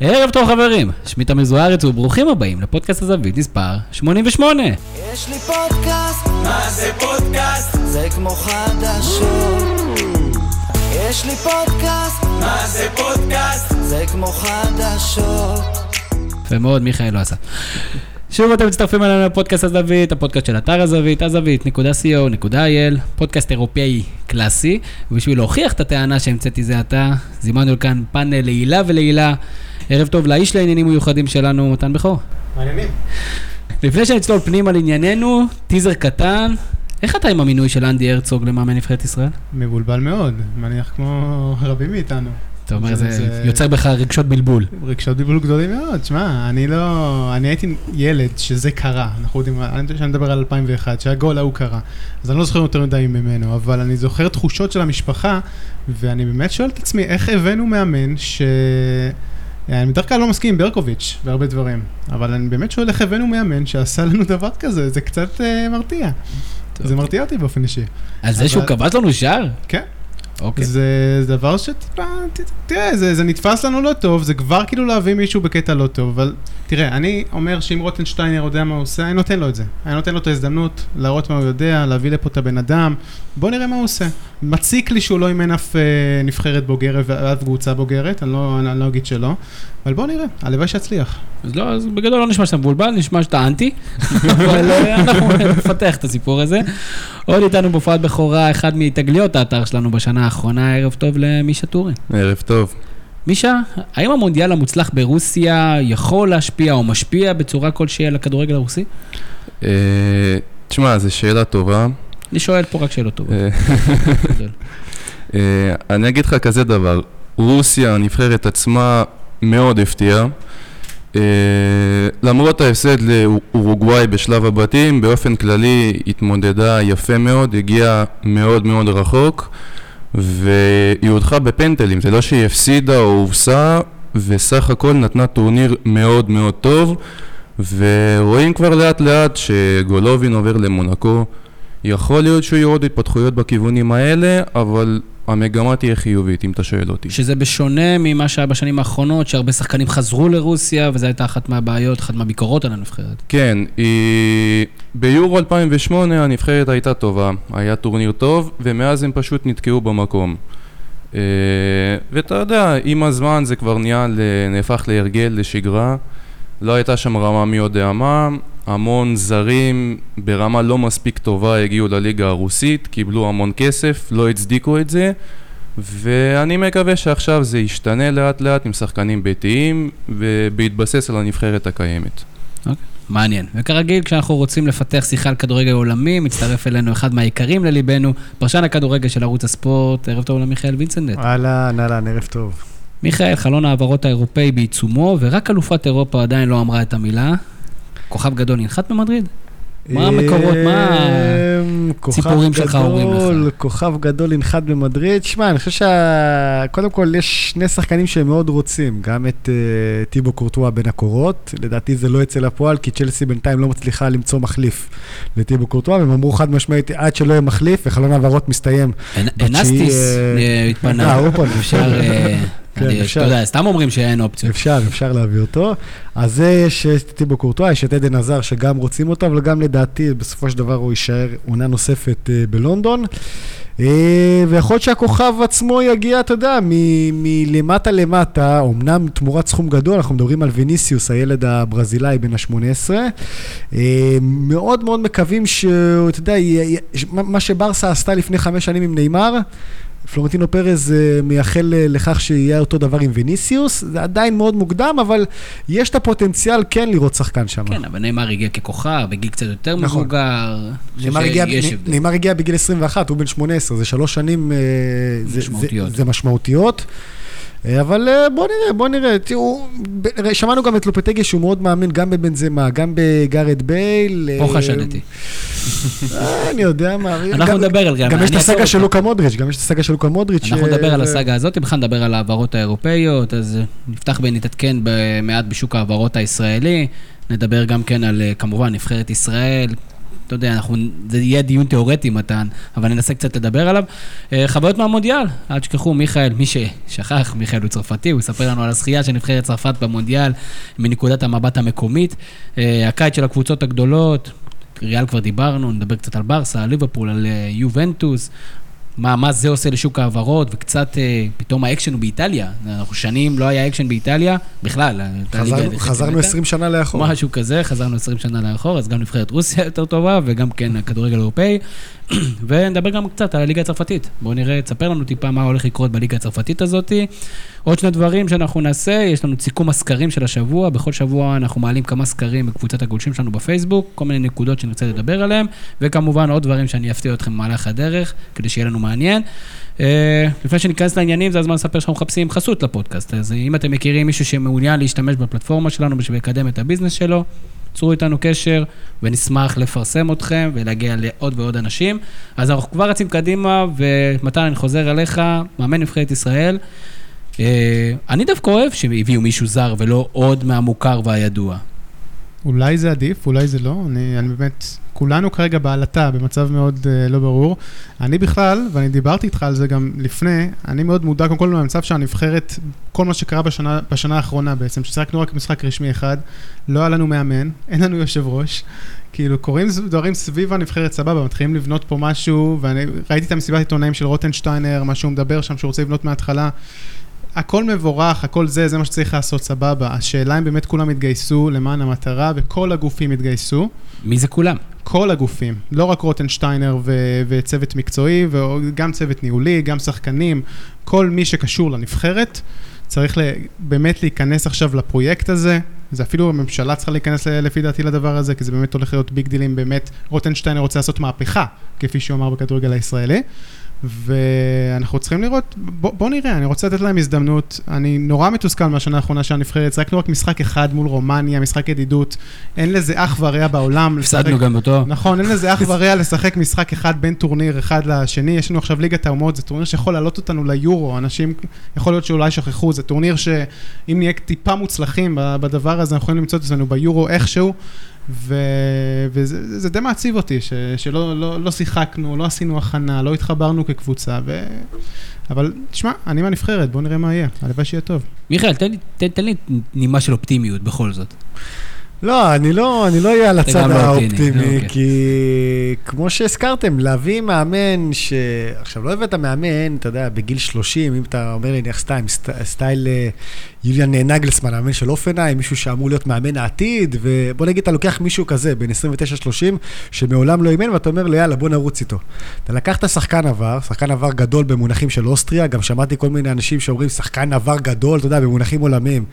ערב טוב חברים, שמי תמיר זוארץ וברוכים הבאים לפודקאסט הזווית מספר 88. יש לי פודקאסט, מה זה פודקאסט? זה כמו חדשות. יש לי פודקאסט, מה זה פודקאסט? זה כמו חדשות. יפה מאוד, מיכאל לא עשה. שוב אתם מצטרפים אלינו לפודקאסט הזווית, הפודקאסט של אתר הזווית, הזווית.co.il, פודקאסט אירופאי קלאסי, ובשביל להוכיח את הטענה שהמצאתי זה עתה, זימנו כאן פאנל לעילה ולעילה. ערב טוב לאיש לעניינים מיוחדים שלנו, מתן בכור. מעניינים. לפני שנצלול פנימה לענייננו, טיזר קטן, איך אתה עם המינוי של אנדי הרצוג למאמן נבחרת ישראל? מבולבל מאוד, מניח כמו רבים מאיתנו. אתה אומר, זה- יוצר בך רגשות בלבול. רגשות בלבול גדולים מאוד, שמע, אני לא... אני הייתי ילד שזה קרה, אנחנו יודעים, אני מדבר על 2001, שהגול ההוא קרה. אז אני לא זוכר יותר מדי ממנו, אבל אני זוכר תחושות של המשפחה, ואני באמת שואל את עצמי, איך הבאנו מאמן ש... אני בדרך כלל לא מסכים עם ברקוביץ' בהרבה דברים, אבל אני באמת שואל איך הבאנו מאמן שעשה לנו דבר כזה, זה קצת אה, מרתיע. זה מרתיע אותי באופן אישי. על זה שהוא כבש לנו שער? כן. אוקיי. זה דבר שטיפה, תראה, זה, זה נתפס לנו לא טוב, זה כבר כאילו להביא מישהו בקטע לא טוב, אבל תראה, אני אומר שאם רוטנשטיינר יודע מה הוא עושה, אני נותן לו את זה. אני נותן לו את ההזדמנות להראות מה הוא יודע, להביא לפה את הבן אדם, בוא נראה מה הוא עושה. מציק לי שהוא לא אימן אף אה, נבחרת בוגרת ואף קבוצה בוגרת, אני לא, אני לא אגיד שלא, אבל בוא נראה, הלוואי שיצליח. אז לא, אז בגדול לא נשמע שאתה מבולבל, נשמע שאתה אנטי, אבל אה, אנחנו נפתח את הסיפור הזה. עוד איתנו בהופעת בכורה, אחד מתגליות האתר שלנו בשנה האחרונה, ערב טוב למישה טורי. ערב טוב. מישה, האם המונדיאל המוצלח ברוסיה יכול להשפיע או משפיע בצורה כלשהי על הכדורגל הרוסי? אה, תשמע, זו שאלה טובה. אני שואל פה רק שאלות טובות. אה, אה, אני אגיד לך כזה דבר, רוסיה, הנבחרת עצמה, מאוד הפתיעה. אה, למרות ההפסד לאורוגוואי בשלב הבתים, באופן כללי התמודדה יפה מאוד, הגיעה מאוד מאוד רחוק, והיא הודחה בפנדלים, זה לא שהיא הפסידה או הובסה, וסך הכל נתנה טורניר מאוד מאוד טוב, ורואים כבר לאט לאט שגולובין עובר למונקו. יכול להיות שיהיו עוד התפתחויות בכיוונים האלה, אבל המגמה תהיה חיובית, אם אתה שואל אותי. שזה בשונה ממה שהיה בשנים האחרונות, שהרבה שחקנים חזרו לרוסיה, וזו הייתה אחת מהבעיות, אחת מהביקורות על הנבחרת. כן, היא... ביורו 2008 הנבחרת הייתה טובה, היה טורניר טוב, ומאז הם פשוט נתקעו במקום. אה, ואתה יודע, עם הזמן זה כבר נהיה, נהפך להרגל, לשגרה. לא הייתה שם רמה מי יודע מה, המון זרים ברמה לא מספיק טובה הגיעו לליגה הרוסית, קיבלו המון כסף, לא הצדיקו את זה, ואני מקווה שעכשיו זה ישתנה לאט לאט עם שחקנים ביתיים, ובהתבסס על הנבחרת הקיימת. מעניין. וכרגיל, כשאנחנו רוצים לפתח שיחה על כדורגל עולמי, מצטרף אלינו אחד מהיקרים לליבנו, פרשן הכדורגל של ערוץ הספורט, ערב טוב למיכאל וינצנדט. אהלן, אהלן, ערב טוב. מיכאל, חלון ההעברות האירופאי בעיצומו, ורק אלופת אירופה עדיין לא אמרה את המילה. כוכב גדול ננחת במדריד? מה המקורות, מה אמ, הציפורים שלך אומרים לך? כוכב גדול ינחת במדריד. שמע, אני חושב שקודם כל יש שני שחקנים שהם מאוד רוצים, גם את אה, טיבו קורטואה בין הקורות, לדעתי זה לא יצא לפועל, כי צ'לסי בינתיים לא מצליחה למצוא מחליף לטיבו קורטואה, והם אמרו חד משמעית, עד שלא יהיה מחליף, וחלון העברות מסתיים. אנסטיס אה, אה, התפנה. אפשר, כן, אני- אפשר. אתה יודע, סתם אומרים שאין אופציות. אפשר, אפשר להביא אותו. אז זה יש את טיבו קורטואה, יש את עדן עזר שגם רוצים אותו, אבל גם לדעתי בסופו של דבר הוא יישאר עונה נוספת אה, בלונדון. אה, ויכול להיות שהכוכב עצמו יגיע, אתה יודע, מלמטה למטה, אמנם תמורת סכום גדול, אנחנו מדברים על ויניסיוס, הילד הברזילאי בן ה-18. מאוד מאוד מקווים שהוא, אתה יודע, מה שברסה עשתה לפני חמש שנים עם נאמר, פלורנטינו פרז אה, מייחל אה, לכך שיהיה אותו דבר עם ויניסיוס, זה עדיין מאוד מוקדם, אבל יש את הפוטנציאל כן לראות שחקן שם. כן, אבל נאמר הגיע ככוכב, בגיל קצת יותר נכון. מבוגר. נאמר הגיע. נאמר הגיע בגיל 21, הוא בן 18, זה שלוש שנים, אה, זה- זה- משמעותיות. זה משמעותיות. אבל אה, בוא נראה, בוא נראה. תראו, שמענו גם את לופטגי שהוא מאוד מאמין גם בבנזמה, גם בגארד בייל. פה אה, חשדתי. אה, אני יודע מה. אנחנו נדבר על זה. גם יש את הסאגה של. לוקה מודריץ', גם יש את הסאגה של לוקה מודריץ'. אנחנו נדבר על הסאגה הזאת, בכלל נדבר על ההעברות האירופאיות, אז נפתח ונתעדכן מעט בשוק ההעברות הישראלי, נדבר גם כן על, כמובן, נבחרת ישראל, אתה יודע, אנחנו, זה יהיה דיון תיאורטי מתן, אבל ננסה קצת לדבר עליו. אה, חוויות מהמונדיאל, אל תשכחו, מיכאל, מי ששכח, מיכאל הוא צרפתי, הוא יספר לנו על הזכייה של נבחרת צרפת במונדיאל מנקודת המבט המקומית. אה, הקיץ של הקבוצות הגדולות, ריאל כבר דיברנו, נדבר קצת על ברסה, על ליברפול, על אה, יובנטוס, מה, מה זה עושה לשוק ההעברות, וקצת אה, פתאום האקשן הוא באיטליה. אנחנו שנים לא היה אקשן באיטליה, בכלל. הייתה ליגה חזרנו- חצי חזרנו מתה. 20 שנה לאחור. משהו כזה, חזרנו 20 שנה לאחור, אז גם נבחרת רוסיה יותר טובה, וגם כן הכדורגל האירופאי. ונדבר גם קצת על הליגה הצרפתית. בואו נראה, תספר לנו טיפה מה הולך לקרות בליגה הצרפתית הזאת. עוד שני דברים שאנחנו נעשה, יש לנו סיכום הסקרים של השבוע, בכל שבוע אנחנו מעלים כמה סקרים בקבוצת הגולשים שלנו בפייסבוק, כל מיני נקודות שנרצה לדבר עליהן, וכמובן עוד דברים שאני אפתיע אתכם במהלך הדרך, כדי שיהיה לנו מעניין. אה, לפני שניכנס לעניינים, זה הזמן לספר שאנחנו מחפשים חסות לפודקאסט, אז אם אתם מכירים מישהו שמעוניין להשתמש בפלטפורמה שלנו בשביל לקדם את הביזנס שלו, צרו איתנו קשר, ונשמח לפרסם אתכם ולהגיע לעוד ועוד אנשים. אז אנחנו כבר רצים קדימה, ומתן, אני חוזר אליך, מאמן נבחרת ישראל. אה, אני דווקא אוהב שהביאו מישהו זר ולא עוד מהמוכר והידוע. אולי זה עדיף, אולי זה לא. אני, אני באמת, כולנו כרגע בעלטה, במצב מאוד uh, לא ברור. אני בכלל, ואני דיברתי איתך על זה גם לפני, אני מאוד מודע קודם כל מהמצב שהנבחרת, כל מה שקרה בשנה, בשנה האחרונה בעצם, ששיחקנו רק משחק רשמי אחד, לא היה לנו מאמן, אין לנו יושב ראש. כאילו, קורים דברים סביב הנבחרת סבבה, מתחילים לבנות פה משהו, ואני ראיתי את המסיבת עיתונאים של רוטנשטיינר, מה שהוא מדבר שם, שהוא רוצה לבנות מההתחלה. הכל מבורך, הכל זה, זה מה שצריך לעשות, סבבה. השאלה אם באמת כולם יתגייסו למען המטרה, וכל הגופים יתגייסו. מי זה כולם? כל הגופים, לא רק רוטנשטיינר ו- וצוות מקצועי, וגם צוות ניהולי, גם שחקנים, כל מי שקשור לנבחרת, צריך ל- באמת להיכנס עכשיו לפרויקט הזה. זה אפילו הממשלה צריכה להיכנס לפי דעתי לדבר הזה, כי זה באמת הולך להיות ביג דילים, באמת רוטנשטיינר רוצה לעשות מהפכה, כפי שהוא אמר בכדורגל הישראלי. ואנחנו צריכים לראות, בוא, בוא נראה, אני רוצה לתת להם הזדמנות. אני נורא מתוסכל מהשנה האחרונה של הנבחרת, שיחקנו רק משחק אחד מול רומניה, משחק ידידות, אין לזה אח ורע בעולם. הפסדנו גם אותו. נכון, אין לזה אח ורע לשחק משחק אחד בין טורניר אחד לשני. יש לנו עכשיו ליגת האומות, זה טורניר שיכול להעלות אותנו ליורו. אנשים, יכול להיות שאולי שכחו, זה טורניר שאם נהיה טיפה מוצלחים בדבר הזה, אנחנו יכולים למצוא את עצמנו ביורו איכשהו. ו... וזה זה- זה די מעציב אותי, ש... שלא לא, לא שיחקנו, לא עשינו הכנה, לא התחברנו כקבוצה, ו... אבל תשמע, אני מהנבחרת, בוא נראה מה יהיה, הלוואי שיהיה טוב. מיכאל, תן לי- תן- תן לי נימה של אופטימיות בכל זאת. לא, אני לא, אני לא אהיה על הצד לא אופטימי, האופטימי, אוקיי. כי כמו שהזכרתם, להביא מאמן ש... עכשיו, לא הבאת מאמן, אתה יודע, בגיל 30, אם אתה אומר לי, נניח סתם, סט- סטייל אה, יוליאן נגלסמן, המאמן של אופנהיים, מישהו שאמור להיות מאמן העתיד, ובוא נגיד, אתה לוקח מישהו כזה, בין 29-30, שמעולם לא אימן, ואתה אומר לו, יאללה, בוא נרוץ איתו. אתה לקחת שחקן עבר, שחקן עבר גדול במונחים של אוסטריה, גם שמעתי כל מיני אנשים שאומרים, שחקן עבר גדול, אתה יודע, במונחים עולמיים.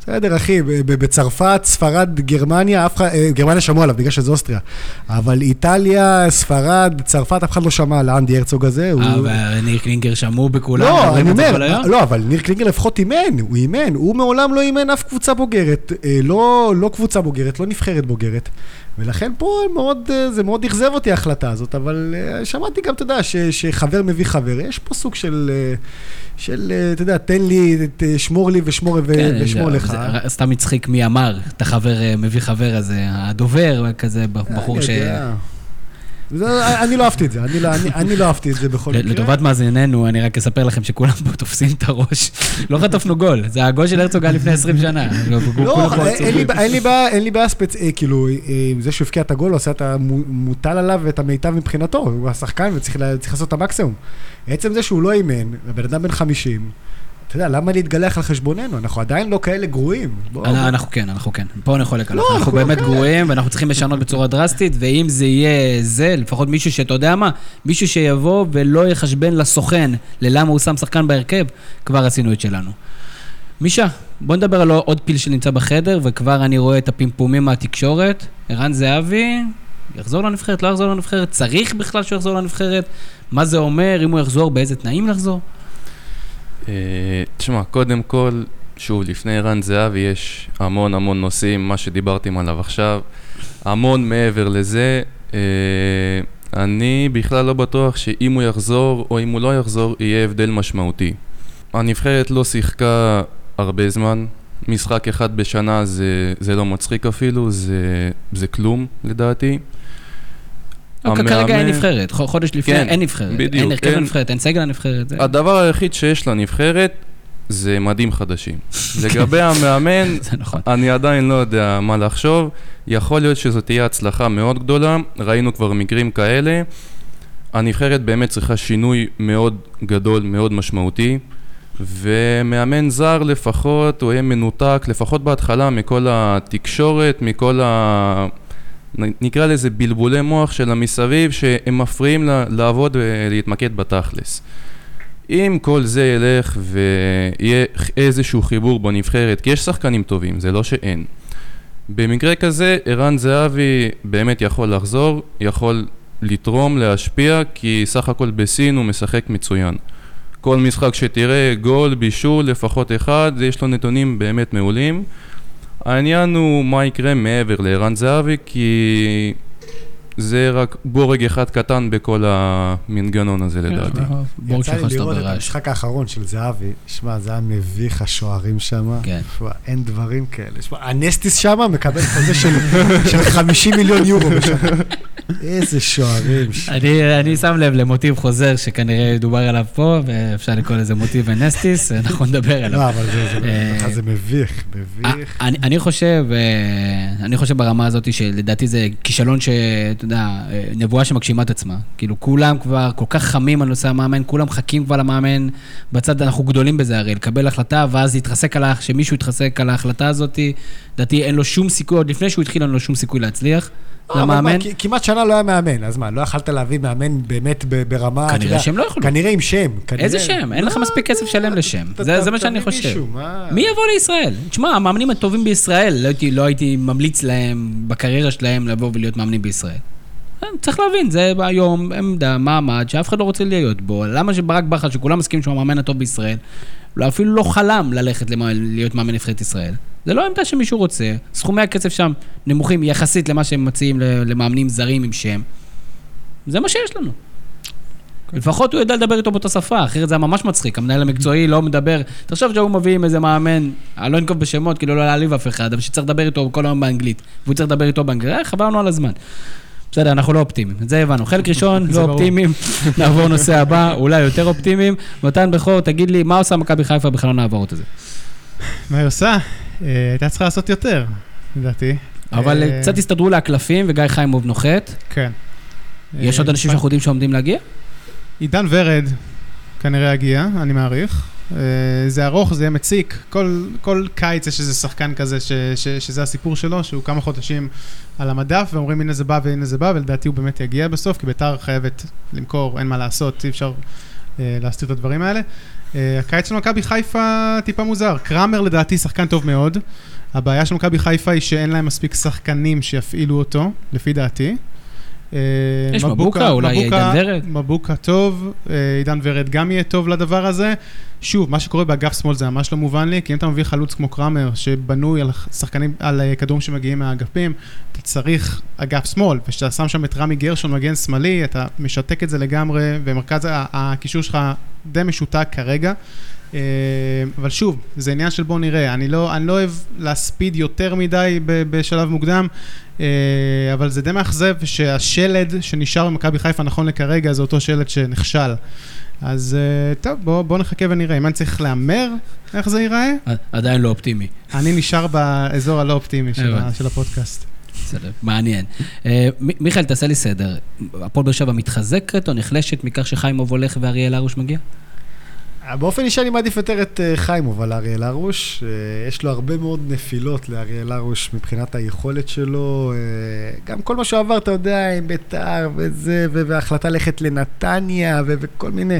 בסדר, אחי, בצרפת, ספרד, גרמניה, אף אחד, אה, גרמניה שמעו עליו, בגלל שזה אוסטריה. אבל איטליה, ספרד, צרפת, אף אחד לא שמע על האנדי הרצוג הזה. הוא- אה, וניר קלינגר שמעו בכולם, לא, אני אומר? לא, אבל ניר קלינגר לפחות אימן, הוא אימן, הוא מעולם לא אימן אף קבוצה בוגרת, אה, לא, לא קבוצה בוגרת, לא נבחרת בוגרת, ולכן פה מאוד, אה, זה מאוד אכזב אותי ההחלטה הזאת, אבל אה, שמעתי גם, אתה יודע, ש, שחבר מביא חבר, יש פה סוג של, של, אתה יודע, תן לי, שמור לי ושמור, כן, ושמור זה- לך. זה סתם הצחיק מי אמר, את החבר מביא חבר הזה, הדובר, כזה בחור ש... יודע. אני לא אהבתי את זה, אני לא- אני- לא אהבתי את זה בכל מקרה. לטובת מאזיננו, אני רק אספר לכם שכולם פה תופסים את הראש. לא חטפנו גול, זה הגול של הרצוג היה לפני 20 שנה. לא, פה אין. לי בעיה- אין לי בעיה, אין לי בעיה ספצ... אה, כאילו, אה, זה שהוא הבקיע את הגול, הוא עושה את המוטל עליו ואת המיטב מבחינתו, הוא השחקן וצריך לעשות את המקסימום. עצם זה שהוא לא אימן, והבן אדם בן 50, אתה יודע, למה להתגלח על חשבוננו? אנחנו עדיין לא כאלה גרועים. בוא, אנחנו- בוא. אנחנו כן, אנחנו כן. פה אני חולק עליו. לא, אנחנו אנחנו באמת כן. גרועים, ואנחנו צריכים לשנות בצורה דרסטית, ואם זה יהיה זה, לפחות מישהו שאתה יודע מה, מישהו שיבוא ולא יחשבן לסוכן ללמה הוא שם שחקן בהרכב, כבר עשינו את שלנו. מישה, בוא נדבר על עוד פיל שנמצא בחדר, וכבר אני רואה את הפימפומים מהתקשורת. ערן זהבי, יחזור לנבחרת, לא יחזור לנבחרת, צריך בכלל שהוא יחזור לנבחרת? מה זה אומר, אם הוא יחזור, באיזה תנאים לחזור? אה, תשמע, קודם כל, שוב, לפני ערן זהבי יש המון המון נושאים, מה שדיברתם עליו עכשיו, המון מעבר לזה. אה, אני בכלל לא בטוח שאם הוא יחזור או אם הוא לא יחזור, יהיה הבדל משמעותי. הנבחרת לא שיחקה הרבה זמן, משחק אחד בשנה זה, זה לא מצחיק אפילו, זה, זה כלום לדעתי. אוקיי, כרגע אין המאמן- נבחרת, חודש לפני כן, אין נבחרת. בדיוק, אין הרכב אין. הנבחרת, אין סגל הנבחרת. זה- הדבר היחיד שיש לנבחרת זה מדים חדשים. לגבי המאמן, נכון. אני עדיין לא יודע מה לחשוב. יכול להיות שזו תהיה הצלחה מאוד גדולה, ראינו כבר מקרים כאלה. הנבחרת באמת צריכה שינוי מאוד גדול, מאוד משמעותי, ומאמן זר לפחות, הוא יהיה מנותק, לפחות בהתחלה, מכל התקשורת, מכל ה... נקרא לזה בלבולי מוח של המסביב, שהם מפריעים לעבוד ולהתמקד בתכלס. אם כל זה ילך ויהיה איזשהו חיבור בנבחרת, כי יש שחקנים טובים, זה לא שאין. במקרה כזה, ערן זהבי באמת יכול לחזור, יכול לתרום, להשפיע, כי סך הכל בסין הוא משחק מצוין. כל משחק שתראה, גול, בישול, לפחות אחד, יש לו נתונים באמת מעולים. העניין הוא מה יקרה מעבר לערן זהבי, כי זה רק בורג אחד קטן בכל המנגנון הזה לדעתי. בורג יצא לי לראות את. המשחק האחרון של זהבי, שמע, זה היה מביך השוערים שם. כן. אין דברים כאלה. שמע, הנסטיס שם מקבל חוזה של של 50 מיליון יורו בשנה. איזה שוערים. אני, אני שם לב למוטיב חוזר שכנראה דובר עליו פה, ואפשר לקרוא לזה מוטיב ונסטיס, אנחנו נדבר עליו. לא, אבל זה- זה- אה, זה מביך, מביך. אני, אני חושב, אה, אני חושב ברמה הזאת שלדעתי זה כישלון שאתה יודע, אה, נבואה שמגשימה את עצמה. כאילו, כולם כבר כל כך חמים על נושא המאמן, כולם מחכים כבר למאמן. בצד, אנחנו גדולים בזה הרי, לקבל החלטה, ואז להתרסק על, ה- שמישהו יתרסק על ההחלטה הזאת. לדעתי אין לו שום סיכוי, עוד לפני שהוא התחיל, אין לו שום סיכוי להצליח. אה, אבל למאמן. כמעט שנה לא היה מאמן, אז מה, לא יכלת להביא מאמן באמת ברמה... כנראה שהם לא יכולים. כנראה עם שם. איזה שם? אין לך לא, מספיק כסף לשלם לשם. ת- זה מה שאני חושב. מי יבוא לישראל? תשמע, המאמנים הטובים בישראל, לא הייתי, לא הייתי ממליץ להם בקריירה שלהם לבוא ולהיות מאמנים בישראל. אה, צריך להבין, זה היום עמדה, מעמד, שאף אחד לא רוצה להיות בו. למה שברק בכר, שכולם מסכימים שהוא המאמן הטוב בישראל, לא, אפילו לא חלם ללכת להיות מאמן נבחרת ישראל. זה לא עמדה שמישהו רוצה, סכומי הכסף שם נמוכים יחסית למה שהם מציעים למאמנים זרים עם שם. זה מה שיש לנו. לפחות הוא יודע לדבר איתו באותה שפה, אחרת זה היה ממש מצחיק. המנהל המקצועי לא מדבר. תחשוב שהיו מביאים איזה מאמן, אני לא אנקוב בשמות, כאילו לא להעליב אף אחד, אבל שצריך לדבר איתו כל היום באנגלית, והוא צריך לדבר איתו באנגלית, אה, חבל לנו על הזמן. בסדר, אנחנו לא אופטימיים, את זה הבנו. חלק ראשון, לא. אופטימיים, נעבור נושא הבא, אולי יותר אופטימיים. מתן בכור, תגיד לי, מה עושה מכבי חיפה בחלון ההעברות הזה? מה היא עושה? אה, הייתה צריכה לעשות יותר, לדעתי. אבל אה, קצת הסתדרו לה הקלפים, וגיא חיימוב נוחת. כן. יש אה, עוד אנשים שאנחנו יודעים שעומדים להגיע? עידן ורד כנראה יגיע, אני מעריך. אה, זה ארוך, זה יהיה מציק. כל, כל קיץ יש איזה שחקן כזה ש, ש, שזה הסיפור שלו, שהוא כמה חודשים על המדף, ואומרים הנה זה בא והנה זה בא, ולדעתי הוא באמת יגיע בסוף, כי ביתר חייבת למכור, אין מה לעשות, אי אפשר אה, להסתיר את הדברים האלה. אה, הקיץ של מכבי חיפה טיפה מוזר. קראמר לדעתי שחקן טוב מאוד. הבעיה של מכבי חיפה היא שאין להם מספיק שחקנים שיפעילו אותו, לפי דעתי. אה, יש מבוקה, אולי מבוקה- עידן ורד. מבוקה טוב, אה, עידן ורד גם יהיה טוב לדבר הזה. שוב, מה שקורה באגף שמאל זה ממש לא מובן לי, כי אם אתה מביא חלוץ כמו קראמר, שבנוי על שחקנים, על אה, כדורים שמגיעים מהאגפים, אתה צריך אגף שמאל, וכשאתה שם שם את רמי גרשון מגן שמאלי, אתה משתק את זה לגמרי, ומרכז הקישור שלך די משותק כרגע. אה, אבל שוב, זה עניין של בוא נראה, אני לא, אני לא אוהב להספיד יותר מדי בשלב מוקדם, אה, אבל זה די מאכזב שהשלד שנשאר במכבי חיפה נכון לכרגע זה אותו שלד שנכשל. אז אה, טוב, בוא, בוא נחכה ונראה. אם אני צריך להמר איך זה ייראה, עדיין לא אופטימי. אני נשאר באזור הלא אופטימי של, ה-. של הפודקאסט. בסדר, מעניין. מיכאל, תעשה לי סדר. הפועל באר שבע מתחזקת או נחלשת מכך שחיימוב הולך ואריאל הרוש מגיע? באופן אישי אני מעדיף יותר את אה, חיימוב על אריאל הרוש. אה, יש לו הרבה מאוד נפילות לאריאל הרוש מבחינת היכולת שלו. אה, גם כל מה שהוא עבר, אתה יודע, עם ביתר וזה, ו- וההחלטה ללכת לנתניה וכל מיני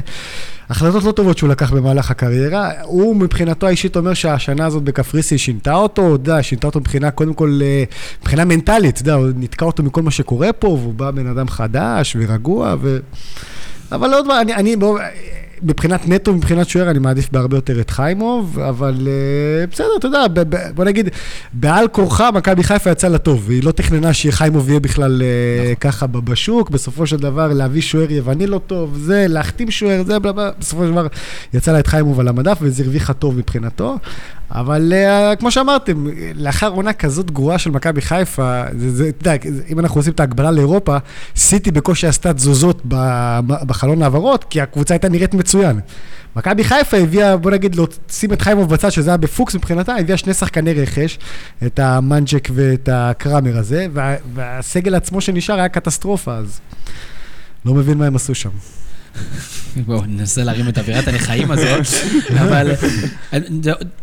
החלטות לא טובות שהוא לקח במהלך הקריירה. הוא מבחינתו האישית אומר שהשנה הזאת בקפריסין שינתה אותו, יודע, שינתה אותו מבחינה, קודם כל, מבחינה מנטלית, אתה יודע, הוא נתקע אותו מכל מה שקורה פה, והוא בא בן אדם חדש ורגוע, ו... אבל עוד פעם, אני, אני בוא, מבחינת נטו, מבחינת שוער, אני מעדיף בהרבה יותר את חיימוב, אבל uh, בסדר, אתה יודע, בוא נגיד, בעל כורחה, מכבי חיפה יצא לטוב, והיא לא תכננה שחיימוב יהיה בכלל uh, ככה ב- בשוק, בסופו של דבר להביא שוער יווני לא טוב, זה, להחתים שוער, זה, בסופו של דבר יצא לה את חיימוב על המדף, וזה הרוויחה טוב מבחינתו. אבל uh, כמו שאמרתם, לאחר עונה כזאת גרועה של מכבי חיפה, זה, אתה יודע, אם אנחנו עושים את ההגבלה לאירופה, סיטי בקושי עשתה תזוזות בחלון העברות, כי הקבוצה הייתה נראית מצוין. מכבי חיפה הביאה, בוא נגיד, שים את חיימוב בצד, שזה היה בפוקס מבחינתה, הביאה שני שחקני רכש, את המנג'ק ואת הקראמר הזה, וה, והסגל עצמו שנשאר היה קטסטרופה, אז לא מבין מה הם עשו שם. בואו, ננסה להרים את אווירת הנכאים הזאת, אבל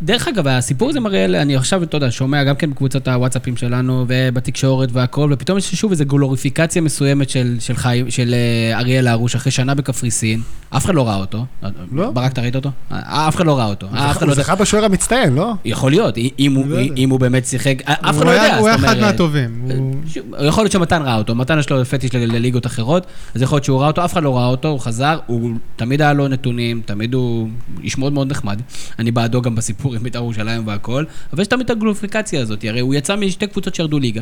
דרך אגב, הסיפור הזה מראה, אני עכשיו, אתה יודע, שומע גם כן בקבוצת הוואטסאפים שלנו ובתקשורת והכל, ופתאום יש שוב איזו גלוריפיקציה מסוימת של, של, חי, של אה, אריאל הרוש אחרי שנה בקפריסין, אף אחד לא ראה אותו. לא. ברק, אתה ראית אותו? אה, אף אחד לא ראה אותו. הוא לא זכה בשוער המצטיין, לא? יכול להיות, אם הוא, לא אם הוא באמת שיחק, אף אחד לא יודע, הוא היה אחד. מהטובים. יכול להיות שמתן ראה אותו, מתן יש לו פטיש לליגות אחרות, אז יכול להיות שהוא ראה אותו, אף אחד לא ראה אותו, הוא חזר, הוא תמיד היה לו נתונים, תמיד הוא איש מאוד מאוד נחמד. אני בעדו גם בסיפור עם בית"ר ירושלים והכל, אבל יש תמיד את הגלופיפיקציה הזאת, הרי הוא יצא משתי קבוצות שירדו ליגה,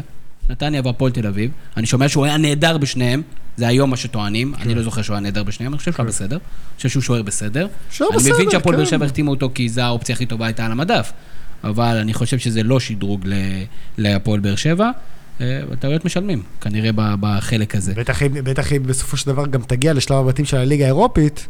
נתניה והפועל תל אביב, אני שומע שהוא היה נהדר בשניהם, זה היום מה שטוענים, אני לא זוכר שהוא היה נהדר בשניהם, אני חושב שהוא היה בסדר, אני חושב שהוא שוער בסדר. שוער אני בסדר, מבין שהפועל באר כן. שבע החתימו אותו כי זו האופציה הכי טובה הייתה על המדף, אבל אני חושב שזה לא שדרוג ל- להפועל באר שבע. אה, טעויות משלמים, כנראה בחלק הזה. בטח אם, בטח אם בסופו של דבר גם תגיע לשלב הבתים של הליגה האירופית,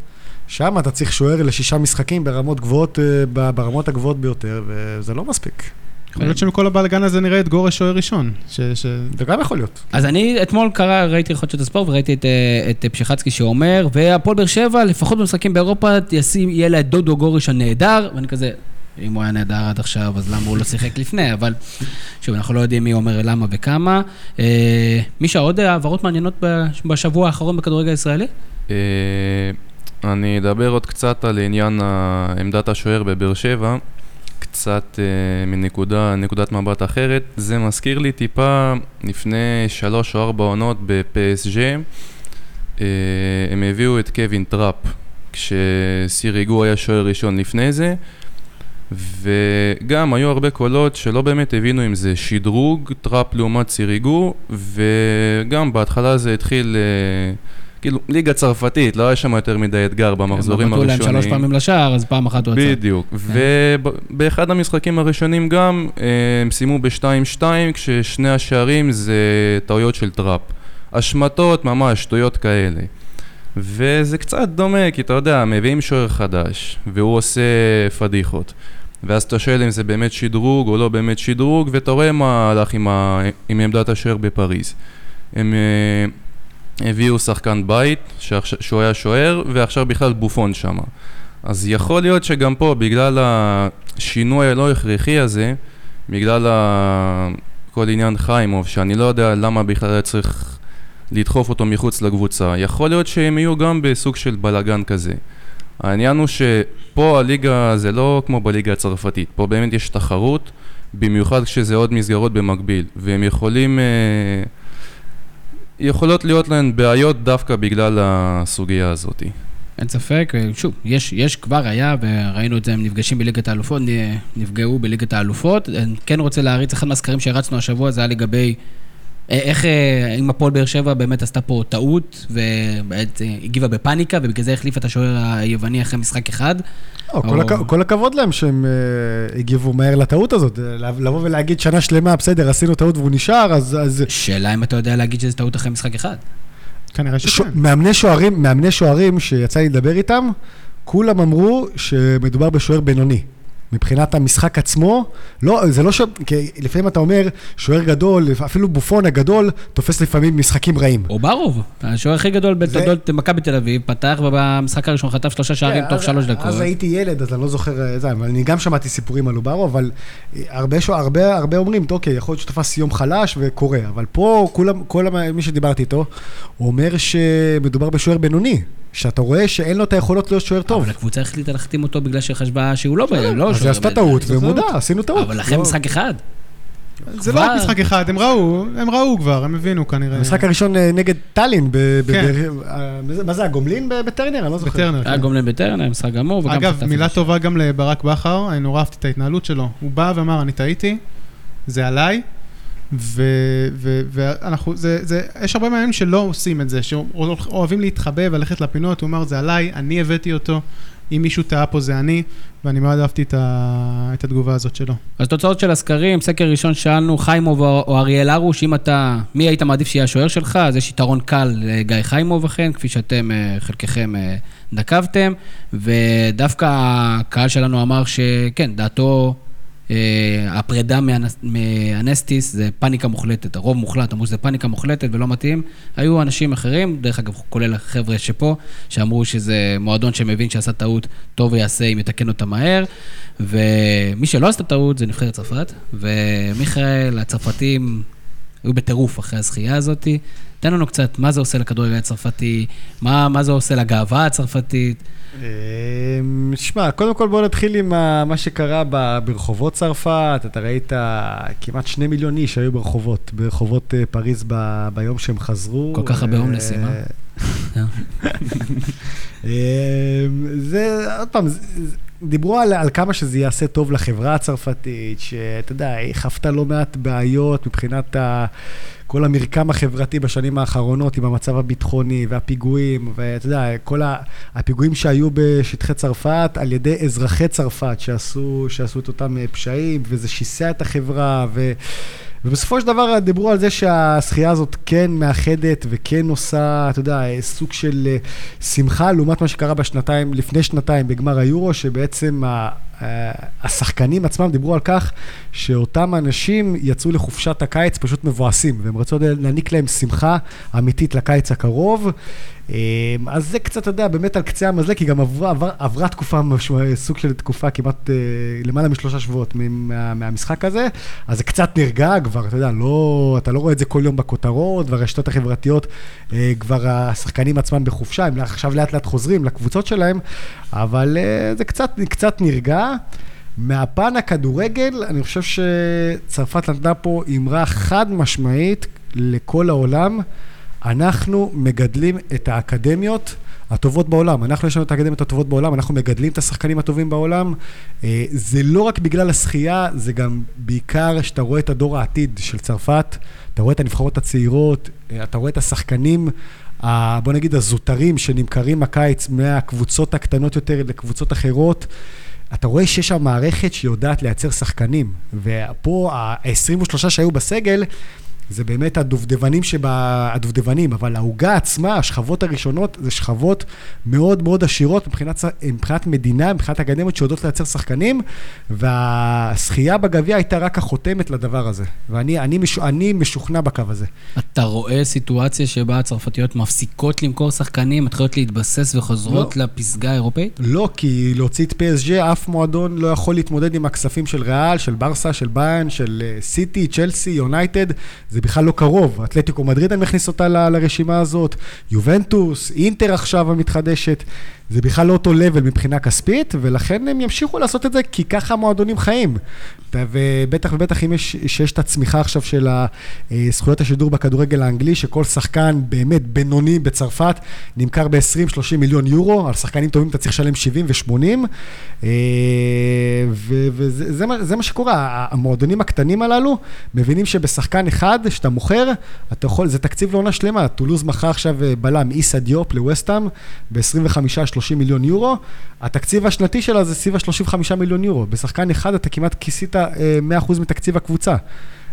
שם אתה צריך שוער לשישה משחקים ברמות גבוהות, אה, ברמות הגבוהות ביותר, וזה לא מספיק. יכול להיות שמכל הבלאגן הזה נראה את גורש שוער ראשון. ש- ש- זה גם יכול להיות. אז אני אתמול קרא, ראיתי חדשות הספורט וראיתי את, אה, את פשיחצקי שאומר, והפועל באר שבע, לפחות במשחקים באירופה, ישים, יהיה לה את דודו גורש הנהדר, ואני כזה, אם הוא היה נהדר עד עכשיו, אז למה הוא לא שיחק לפני? אבל שוב, אנחנו לא יודעים מי אומר למה וכמה. אה, מישה, עוד העברות מעניינות בשבוע האחרון בכדורגל הישראלי? אה, אני אדבר עוד קצת על עניין עמדת השוער בבאר שבע, קצת אה, מנקודה, נקודת מבט אחרת. זה מזכיר לי טיפה לפני שלוש או ארבע עונות אה, הם הביאו את קווין טראפ, כשסיריגו היה שוער ראשון לפני זה. וגם היו הרבה קולות שלא באמת הבינו אם זה שדרוג, טראפ לעומת סיריגו, וגם בהתחלה זה התחיל, אה, כאילו, ליגה צרפתית, לא היה שם יותר מדי אתגר במחזורים נתנו הראשונים. להם שלוש פעמים לשער, אז פעם אחת הוא עצר. בדיוק, ובאחד המשחקים הראשונים גם אה, הם סיימו ב-2-2 כששני השערים זה טעויות של טראפ. השמטות ממש, שטויות כאלה. וזה קצת דומה, כי אתה יודע, מביאים שוער חדש, והוא עושה פדיחות. ואז אתה שואל אם זה באמת שדרוג או לא באמת שדרוג, ואתה רואה מה הלך עם, ה... עם עמדת השוער בפריז. הם אה, הביאו שחקן בית, שעכשיו, שהוא היה שוער, ועכשיו בכלל בופון שם. אז יכול להיות שגם פה, בגלל השינוי הלא הכרחי הזה, בגלל ה... כל עניין חיימוב, שאני לא יודע למה בכלל היה צריך לדחוף אותו מחוץ לקבוצה, יכול להיות שהם יהיו גם בסוג של בלאגן כזה. העניין הוא שפה הליגה זה לא כמו בליגה הצרפתית, פה באמת יש תחרות, במיוחד כשזה עוד מסגרות במקביל, והם יכולים... אה, יכולות להיות להן בעיות דווקא בגלל הסוגיה הזאת. אין ספק, שוב, יש, יש כבר היה, וראינו את זה, הם נפגשים בליגת האלופות, נפגעו בליגת האלופות. אני כן רוצה להריץ, אחד מהסקרים שהרצנו השבוע זה היה לגבי אה, איך, אה, אם הפועל באר שבע באמת עשתה פה טעות, ובאמת אה, הגיבה בפאניקה, ובגלל זה החליפה את השוער היווני אחרי משחק אחד. לא, כל, או- הכ... כל הכבוד להם שהם uh, הגיבו מהר לטעות הזאת. אה, לבוא ולהגיד שנה שלמה, בסדר, עשינו טעות והוא נשאר, אז... אז... שאלה אם אתה יודע להגיד שזו טעות אחרי משחק אחד. כנראה ש... שכן. מאמני שוערים, מאמני שוערים שיצא לי לדבר איתם, כולם אמרו שמדובר בשוער בינוני. מבחינת המשחק עצמו, לא, זה לא ש... כי לפעמים אתה אומר, שוער גדול, אפילו בופון הגדול, תופס לפעמים משחקים רעים. אוברוב, השוער הכי גדול בתולדות מכבי תל אביב, פתח ובמשחק הראשון חטף שלושה שערים כן, תוך אז- שלוש דקות. אז הייתי ילד, אז אני לא זוכר, אה, זה, אבל אני גם שמעתי סיפורים על אוברו, אבל אה, הרבה, שוע- הרבה, הרבה אומרים, אוקיי, יכול להיות שתפס יום חלש וקורה, אבל פה כולם, כל מי שדיברתי איתו, אומר שמדובר בשוער בינוני, שאתה רואה שאין לו את היכולות להיות שוער טוב. אבל הקבוצה החליטה להחתים אותו בגלל שחשבה שהוא לא... ב- לא אז שוער היא עשתה טעות, ומודע. עשינו טעות. אבל אחרי לא- משחק אחד. זה לא רק משחק אחד, הם ראו, הם ראו כבר, הם הבינו כנראה. המשחק הראשון אה, נגד טאלין, כן. אה, מה זה- הגומלין בטרנר? אני לא זוכר. בטרנר. היה כן. גומלין בטרנר, משחק גמור, אגב, מילה טובה גם לברק בכר, אני נורא אהבתי את ההתנהלות שלו. הוא בא ואמר, אני טעיתי, זה עליי, ואנחנו, זה, זה, יש הרבה מאמנים שלא עושים את זה, שאוהבים להתחבא וללכת לפינות, הוא אמר, זה עליי, אני הבאתי אותו, אם מישהו טעה פה זה אני, ואני מאוד אהבתי את, ה... את התגובה הזאת שלו. אז תוצאות של הסקרים, סקר ראשון שאלנו, חיימוב או אריאל הרוש, אם אתה, מי היית מעדיף שיהיה השוער שלך, אז יש יתרון קל לגיא חיימוב אכן, כפי שאתם, אה, חלקכם אה, נקבתם, ודווקא הקהל שלנו אמר שכן, דעתו, אה, הפרידה מהנס- מהנסטיס זה פאניקה מוחלטת, הרוב מוחלט אמרו שזה פאניקה מוחלטת ולא מתאים. היו אנשים אחרים, דרך אגב, כולל החבר'ה שפה, שאמרו שזה מועדון שמבין שעשה טעות, טוב ויעשה אם יתקן אותה מהר. ומי שלא עשתה טעות זה נבחרת צרפת, ומיכאל, הצרפתים היו בטירוף אחרי הזכייה הזאת. תן לנו קצת, מה זה עושה לכדורגל הצרפתי, מה, מה זה עושה לגאווה הצרפתית. אמ, שמע, קודם כל בוא נתחיל עם מה שקרה ברחובות צרפת. אתה ראית כמעט שני מיליון איש היו ברחובות, ברחובות אה, פריז ב- ביום שהם חזרו. כל כך הרבה אה, הומלסים, אה? אמ, זה, עוד פעם, דיברו על, על כמה שזה יעשה טוב לחברה הצרפתית, שאתה יודע, היא חוותה לא מעט בעיות מבחינת ה, כל המרקם החברתי בשנים האחרונות עם המצב הביטחוני והפיגועים, ואתה יודע, כל ה, הפיגועים שהיו בשטחי צרפת על ידי אזרחי צרפת שעשו, שעשו את אותם אה, פשעים, וזה שיסע את החברה, ו... ובסופו של דבר דיברו על זה שהשחייה הזאת כן מאחדת וכן עושה, אתה יודע, סוג של אה, שמחה לעומת מה שקרה בשנתיים, לפני שנתיים בגמר היורו, שבעצם ה- השחקנים עצמם דיברו על כך שאותם אנשים יצאו לחופשת הקיץ פשוט מבואסים, והם רצו להעניק להם שמחה אמיתית לקיץ הקרוב. אה, אז זה קצת, אתה יודע, באמת על קצה המזלג, כי גם עברה, עברה, עברה תקופה, משהו, סוג של תקופה כמעט אה, למעלה משלושה שבועות מה, מהמשחק הזה, אז זה קצת נרגע כבר, אתה יודע, לא, אתה לא רואה את זה כל יום בכותרות, והרשתות החברתיות, אה, כבר השחקנים עצמם בחופשה, הם עכשיו לאט לאט חוזרים לקבוצות שלהם, אבל אה, זה קצת, קצת נרגע. מהפן הכדורגל, אני חושב שצרפת נתנה פה אמרה חד משמעית לכל העולם. אנחנו מגדלים את האקדמיות הטובות בעולם. אנחנו, יש לנו את האקדמיות הטובות בעולם, אנחנו מגדלים את השחקנים הטובים בעולם. אה, זה לא רק בגלל השחייה, זה גם בעיקר שאתה רואה את הדור העתיד של צרפת, אתה רואה את הנבחרות הצעירות, אה, אתה רואה את השחקנים, ה- בוא נגיד הזוטרים שנמכרים הקיץ מהקבוצות הקטנות יותר לקבוצות אחרות. אתה רואה שיש שם מערכת שיודעת לייצר שחקנים, ופה ה-23 שהיו בסגל, זה באמת הדובדבנים שבה... הדובדבנים, אבל העוגה עצמה, השכבות הראשונות, זה שכבות מאוד מאוד עשירות מבחינת, מבחינת מדינה, מבחינת אקדמיות שיודעות לייצר שחקנים, והשחייה בגביע הייתה רק החותמת לדבר הזה. ואני אני, מש, אני משוכנע בקו הזה. אתה רואה סיטואציה שבה הצרפתיות מפסיקות למכור שחקנים, מתחילות להתבסס וחוזרות לא. לפסגה האירופאית? לא, כי להוציא את PSG, אף מועדון לא יכול להתמודד עם הכספים של ריאל, של ברסה, של ביין, של אה, סיטי, צ'לסי, יונייטד, זה בכלל לא קרוב. אתלטיקו מדריד, אני מכניס אותה לרשימה הזאת, יובנטוס, אינטר עכשיו המתחדשת, זה בכלל לא אותו לבל מבחינה כספית, ולכן הם ימשיכו לעשות את זה, כי ככה המועדונים חיים. ובטח ובטח אם יש, שיש את הצמיחה עכשיו של אה, זכויות השידור בכדורגל האנגלי, שכל שחקן באמת בינוני בצרפת נמכר ב-20-30 מיליון יורו, על שחקנים טובים אתה צריך לשלם 70 ו-80, אה, וזה מה, שקורה, המועדונים הקטנים הללו מבינים שבשחקן אחד שאתה מוכר, אתה יכול, זה תקציב לעונה שלמה, טולוז מכר עכשיו אה, בלם איסא דיופ לווסטאם ב-25-30 30 מיליון יורו, התקציב השנתי שלה זה סביב ה-35 מיליון יורו. בשחקן אחד אתה כמעט כיסית אה, 100% מתקציב הקבוצה.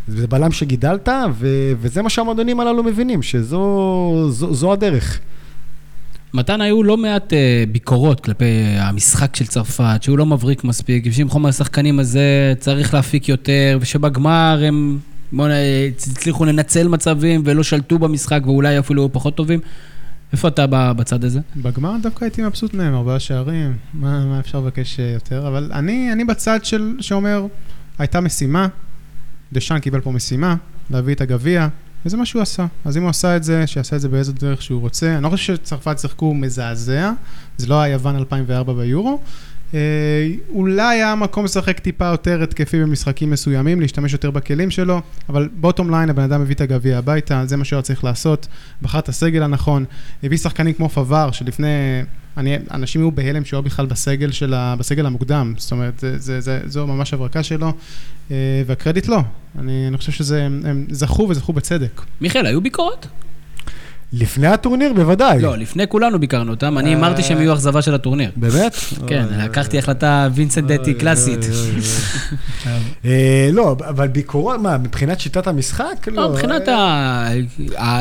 זה בלם שגידלת, ו- וזה מה שהמועדונים הללו מבינים, שזו זו, זו הדרך. מתן, היו לא מעט uh, ביקורות כלפי המשחק של צרפת, שהוא לא מבריק מספיק, שעם חומר השחקנים הזה צריך להפיק יותר, ושבגמר הם בוא, הצליחו לנצל מצבים ולא שלטו במשחק ואולי אפילו היו פחות טובים. איפה אתה בצד הזה? בגמר דווקא הייתי מבסוט מהם, ארבעה שערים, מה, מה אפשר לבקש אה, יותר? אבל אני, אני בצד של, שאומר, הייתה משימה, דשאן קיבל פה משימה, להביא את הגביע, וזה מה שהוא עשה. אז אם הוא עשה את זה, שיעשה את זה באיזו דרך שהוא רוצה. אני לא חושב שצרפת שיחקו מזעזע, זה לא היה יוון 2004 ביורו. אה, אולי היה מקום לשחק טיפה יותר התקפי במשחקים מסוימים, להשתמש יותר בכלים שלו, אבל בוטום ליין, הבן אדם הביא את הגביע הביתה, זה מה שהוא צריך לעשות. בחר את הסגל הנכון, הביא שחקנים כמו פבר, שלפני... אני, אנשים היו בהלם שהוא בכלל בסגל, של ה, בסגל המוקדם, זאת אומרת, זה, זה, זה, זו ממש הברקה שלו, אה, והקרדיט לא. אני, אני חושב שזה, הם זכו וזכו בצדק. מיכאל, היו ביקורות? לפני הטורניר, בוודאי. לא, לפני כולנו ביקרנו אותם, אני אמרתי שהם יהיו אכזבה של הטורניר. באמת? כן, לקחתי החלטה וינסנדטי קלאסית. אה, לא, אבל ביקורות, מה, מבחינת שיטת המשחק? לא, מבחינת אה,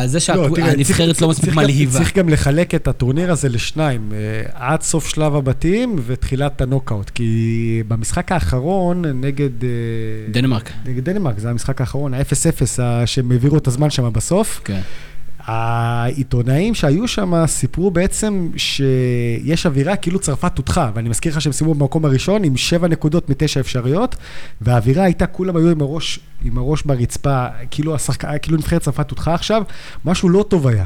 זה לא, שהנבחרת לא מספיק מלהיבה. צריך גם לחלק את הטורניר הזה לשניים, אה, עד סוף שלב הבתים ותחילת הנוקאוט, כי במשחק האחרון נגד... אה, דנמרק. נגד דנמרק, זה המשחק האחרון, ה-0-0 ה- שהם העבירו את הזמן שם בסוף. כן. העיתונאים שהיו שם סיפרו בעצם שיש אווירה כאילו צרפת הודחה, ואני מזכיר לך שהם סיימו במקום הראשון עם שבע נקודות מתשע אפשריות, והאווירה הייתה, כולם היו עם הראש, עם הראש ברצפה, כאילו, השחק... כאילו נבחרת צרפת הודחה עכשיו, משהו לא טוב היה.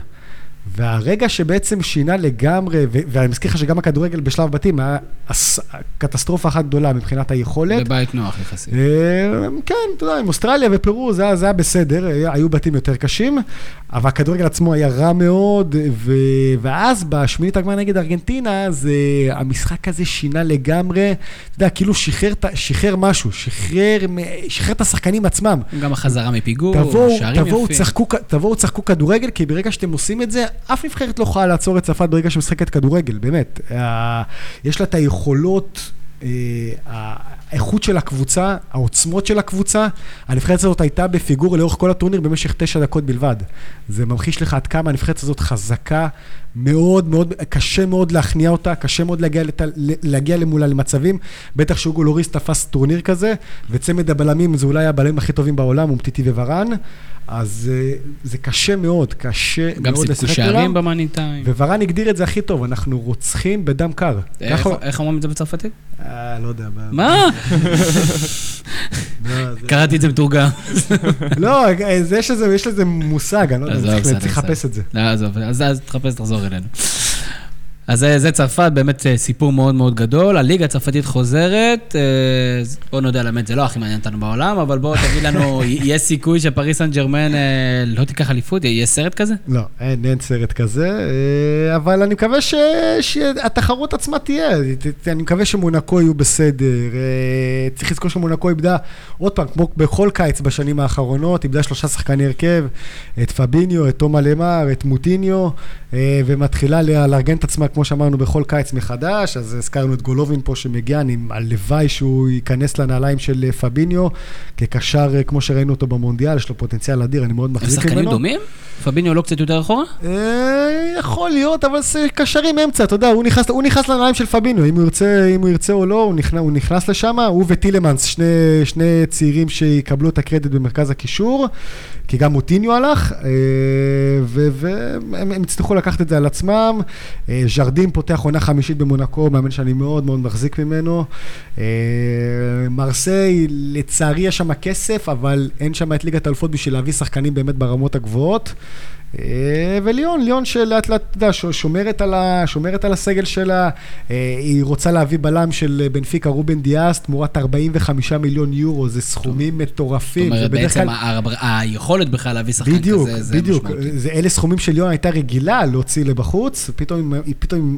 והרגע שבעצם שינה לגמרי, ו- ואני מזכיר לך שגם הכדורגל בשלב בתים היה אס- קטסטרופה אחת גדולה מבחינת היכולת. בבית נוח יחסית. אה, כן, אתה יודע, עם אוסטרליה ופרו זה, זה היה בסדר, היה- היו בתים יותר קשים, אבל הכדורגל עצמו היה רע מאוד, ו... ואז בשמינית הגמר נגד ארגנטינה, זה, המשחק הזה שינה לגמרי, אתה יודע, כאילו שחרר, שחרר משהו, שחרר, שחרר את השחקנים עצמם. גם החזרה מפיגור, תבואו, שערים תבואו, יפים. צחקו, תבואו, צחקו כדורגל, כי ברגע שאתם עושים את זה, אף נבחרת לא יכולה לעצור את צרפת ברגע שמשחקת כדורגל, באמת. אה, יש לה את היכולות, אה, האיכות של הקבוצה, העוצמות של הקבוצה. הנבחרת הזאת הייתה בפיגור לאורך כל הטורניר במשך תשע דקות בלבד. זה ממחיש לך עד כמה הנבחרת הזאת חזקה מאוד מאוד, קשה מאוד להכניע אותה, קשה מאוד להגיע, לת... להגיע למולה למצבים. בטח שאוגו לוריס תפס טורניר כזה, וצמד הבלמים זה אולי הבלמים הכי טובים בעולם, אומטיטי וורן. אז אה, זה קשה מאוד, קשה גם מאוד סיפקו לשחק שערים מולם. במאני טיים. וורן הגדיר את זה הכי טוב, אנחנו רוצחים בדם קר. איך- ככה- איך אומרים את זה בצרפתית? אה, לא יודע. מה? לא, קראתי את זה מתורגם. לא, אה, יש לזה- מושג, אני לא יודע, צריך- לחפש. את זה. לא, עזוב, אז תחפש, תחזור אלינו. אז זה, זה צרפת, באמת אה, סיפור מאוד מאוד גדול. הליגה הצרפתית חוזרת, אה, בואו נודה על האמת, זה לא הכי מעניין אותנו בעולם, אבל בואו תגיד לנו, יש סיכוי שפריס סן ג'רמן אה, לא תיקח אליפות? יש סרט כזה? לא, אין, אין סרט כזה, אבל אני מקווה ש- שהתחרות עצמה תהיה. אני מקווה שמונקו יהיו בסדר. צריך לזכור שמונקו איבדה, עוד פעם, כמו בכל קיץ בשנים האחרונות, איבדה שלושה שחקני הרכב, את פביניו, את תומה למר, את מוטיניו, ומתחילה לה- לארגן את עצמה, כמו שאמרנו, בכל קיץ מחדש. אז הזכרנו את גולובין פה שמגיע, אני הלוואי שהוא ייכנס לנעליים של אה, פביניו, כקשר, אה, כמו שראינו אותו במונדיאל, יש לו פוטנציאל אדיר, אני מאוד הם מחזיק ממנו. שחקנים דומים? פביניו לא קצת יותר אחורה? אה, יכול להיות, אבל זה קשרים אמצע, אתה יודע, הוא נכנס, הוא נכנס לנעליים של פבינו, אם הוא ירצה, אם הוא ירצה או לא, הוא נכנס, הוא נכנס לשם, הוא וטילמנס, שני, שני צעירים שיקבלו את הקרדיט במרכז הקישור, כי גם מוטיניו הלך, והם הם יצטרכו לקחת את זה על עצמם. אה, ז'רדים פותח עונה חמישית במונקו, מאמן שאני מאוד מאוד מחזיק ממנו. אה, מרסיי, לצערי יש שם כסף, אבל אין שם את ליגת האלופות בשביל להביא שחקנים באמת ברמות הגבוהות. אה, וליון, ליון שלאט לאט, אתה יודע, שומרת על, ה, שומרת על הסגל שלה, אה, היא רוצה להביא בלם של אה, בנפיקה רובן דיאס, תמורת 45 מיליון יורו, זה סכומים זאת מטורפים. אומרת, ובדרך בעצם כלל- היכולת בכלל להביא שחקן בדיוק, כזה, זה בדיוק. משמעותי. זה אלה סכומים שליון הייתה רגילה להוציא לבחוץ, פתאום, פתאום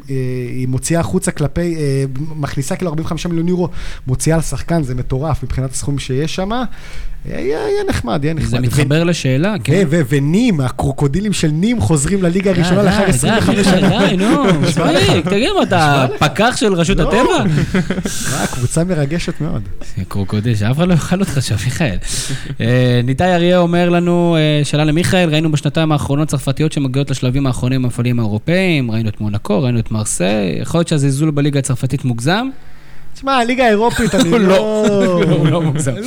היא מוציאה החוצה כלפי, מכניסה כאילו 45 מיליון יורו, מוציאה על שחקן, זה מטורף מבחינת הסכומים שיש שם. יהיה נחמד, יהיה נחמד. זה מתחבר לשאלה, כן. ונים, הקרוקודילים של נים חוזרים לליגה הראשונה די, לאחר די, 25 די, שנה. די, נו, מספיק, תגיד מה, אתה פקח של רשות לא. הטבע? אה, קבוצה מרגשת מאוד. קרוקודיל, שאף אחד לא יאכל אותך שם, מיכאל. אה, ניתאי אריה אומר לנו, אה, שאלה למיכאל, ראינו בשנתיים האחרונות צרפתיות שמגיעות לשלבים האחרונים במפעלים האירופאים, ראינו את מונקו, ראינו את מרסיי, יכול להיות שהזלזול בליגה הצרפתית מוגזם? תשמע, הליגה האירופית, אני הוא לא... לא, הוא לא מוגזם. לא,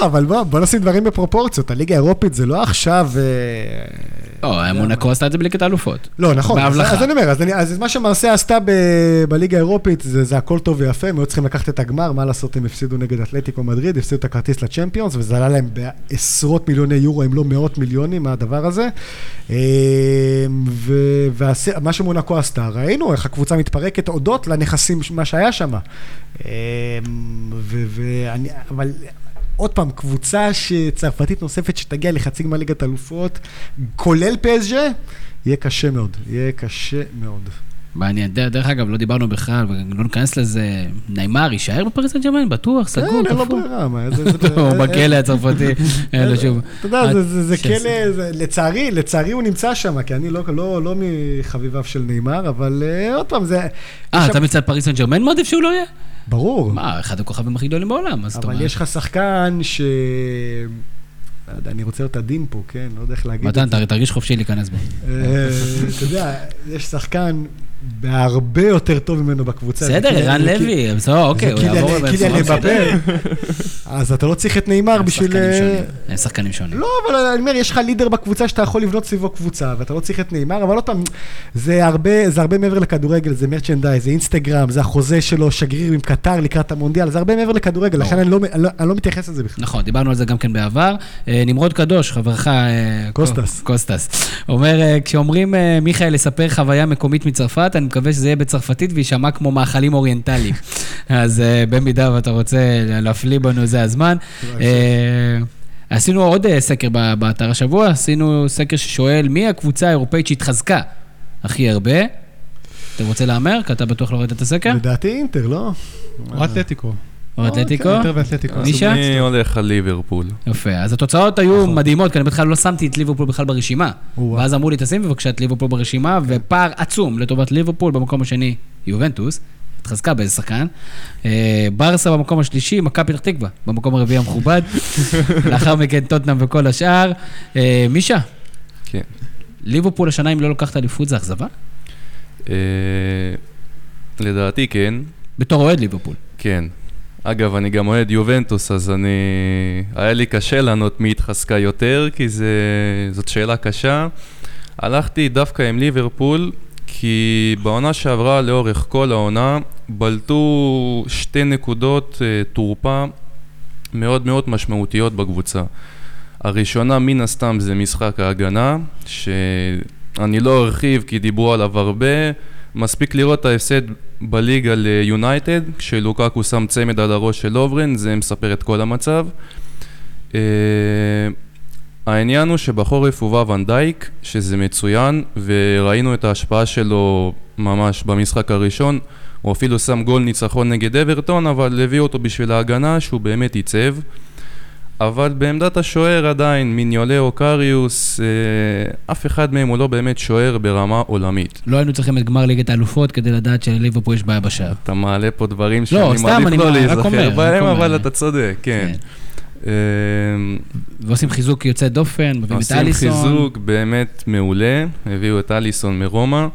לא, אבל בוא, בוא נשים דברים בפרופורציות. הליגה האירופית זה לא עכשיו... אה, לא, מונקו עשתה את זה בליגת האלופות. לא, נכון. אז, בהבלחה. אז אני אומר, אז, מה שמרסה עשתה בליגה האירופית, זה, זה הכל טוב ויפה, הם היו צריכים לקחת את הגמר, מה לעשות, הם הפסידו נגד אתלטיקו מדריד, הפסידו את הכרטיס לצ'מפיונס, וזה עלה להם בעשרות מיליוני יורו, אם לא מאות מיליונים, מהדבר הזה. אה, ומה שמונקו עשתה, ראינו איך הקבוצה מתפרקת הודות לנכסים, מה שהיה שם. אה, ו- ואני, אבל... עוד פעם, קבוצה צרפתית נוספת שתגיע לחצי גמר ליגת אלופות, כולל פסג'ה, יהיה קשה מאוד. יהיה קשה מאוד. מעניין. דרך אגב, לא דיברנו בכלל, ולא ניכנס לזה. נעימר יישאר בפריס סן ג'רמן? בטוח, סגור, כן, אין לו. ברירה, מה. זה- הוא אה, בכלא הצרפתי, אין לו שום... אתה יודע, זה- שיעשה. כלא, לצערי, לצערי הוא נמצא שם, כי אני לא- לא לא מחביביו של נאמר, אבל אה, עוד פעם, זה... אה, אתה מצד פריס סן ג'רמן מעדיף שהוא לא יהיה? ברור. מה, אחד הכוכבים הכי גדולים בעולם, אז אתה אבל אומר. יש לך שחקן ש... לא אני רוצה להיות עדין פה, כן? לא יודע איך להגיד את מתן, זה. ת- תרגיש חופשי להיכנס בו. אה, אתה יודע, יש שחקן בהרבה יותר טוב ממנו בקבוצה. בסדר, ערן לוי, בסדר, אוקיי, הוא יעבור... קיליאן אמבפה. אז אתה לא צריך את נאמר הם בשביל... שחקנים אה. הם שחקנים שונים. לא, אבל אני אומר, יש לך לידר בקבוצה שאתה יכול לבנות סביבו קבוצה, ואתה לא צריך את נאמר, אבל עוד פעם, זה הרבה, זה הרבה מעבר לכדורגל, זה merchandise, זה אינסטגרם, זה החוזה שלו, שגריר עם קטאר לקראת המונדיאל, זה הרבה מעבר לכדורגל, לכן אני לא, לא, אני לא מתייחס לזה בכלל. נכון, דיברנו על זה גם כן בעבר. אה, נמרוד קדוש, חברך... אה, קוסטס. קו- קוסטס. אומר, כשאומרים מיכאל לספר חוויה מקומית מצרפת, אני מקווה שזה יהיה בצרפתית ויישמע כמו מאכלים אוריינטליים. אז במידה ואתה רוצה להפליא בנו, זה הזמן. אה, עשינו עוד אה, סקר באתר השבוע, עשינו סקר ששואל מי הקבוצה האירופאית שהתחזקה הכי הרבה. אתה רוצה להמר? כי אתה בטוח לא ראית את הסקר? לדעתי אינטר, לא? או אתלטיקו. או אתלטיקו? אינטר ואתלטיקו. מישה? אני הולך על ליברפול. יפה, אז התוצאות היו מדהימות, כי אני בכלל לא שמתי את ליברפול בכלל ברשימה. ואז אמרו לי, תשים בבקשה את ליברפול ברשימה, ופער עצום לטובת ליברפול במקום השני, יובנטוס, התחזקה באיזה שחקן. אה, ברסה במקום השלישי, מכבי פתח תקווה, במקום הרביעי המכובד. לאחר מכן טוטנאם וכל השאר. אה, מישה, כן. ליברפול השנה אם לא לוקחת אליפות זה אכזבה? אה, לדעתי כן. בתור אוהד ליברפול. כן. אגב, אני גם אוהד יובנטוס, אז אני... היה לי קשה לענות מי התחזקה יותר, כי זה... זאת שאלה קשה. הלכתי דווקא עם ליברפול, כי בעונה שעברה, לאורך כל העונה, בלטו שתי נקודות אה, תורפה מאוד מאוד משמעותיות בקבוצה. הראשונה, מן הסתם, זה משחק ההגנה, שאני לא ארחיב כי דיברו עליו הרבה. מספיק לראות את ההפסד בליגה ליונייטד, כשלוקאקו שם צמד על הראש של לוברן, זה מספר את כל המצב. העניין הוא שבחורף הובא ואן דייק, שזה מצוין, וראינו את ההשפעה שלו ממש במשחק הראשון. הוא אפילו שם גול ניצחון נגד אברטון, אבל הביא אותו בשביל ההגנה, שהוא באמת ייצב. אבל בעמדת השוער עדיין, מיניולה או קריוס, אה, אף אחד מהם הוא לא באמת שוער ברמה עולמית. לא היינו צריכים את גמר ליגת האלופות כדי לדעת שלליברפול יש בעיה בשער. אתה מעלה פה דברים לא, שאני אני מעדיף לא להיזכר בהם. אבל אתה צודק, כן. אה, ועושים חיזוק יוצא דופן, מביאים את עושים אליסון. חיזוק באמת מעולה, הביאו את אליסון מרומא.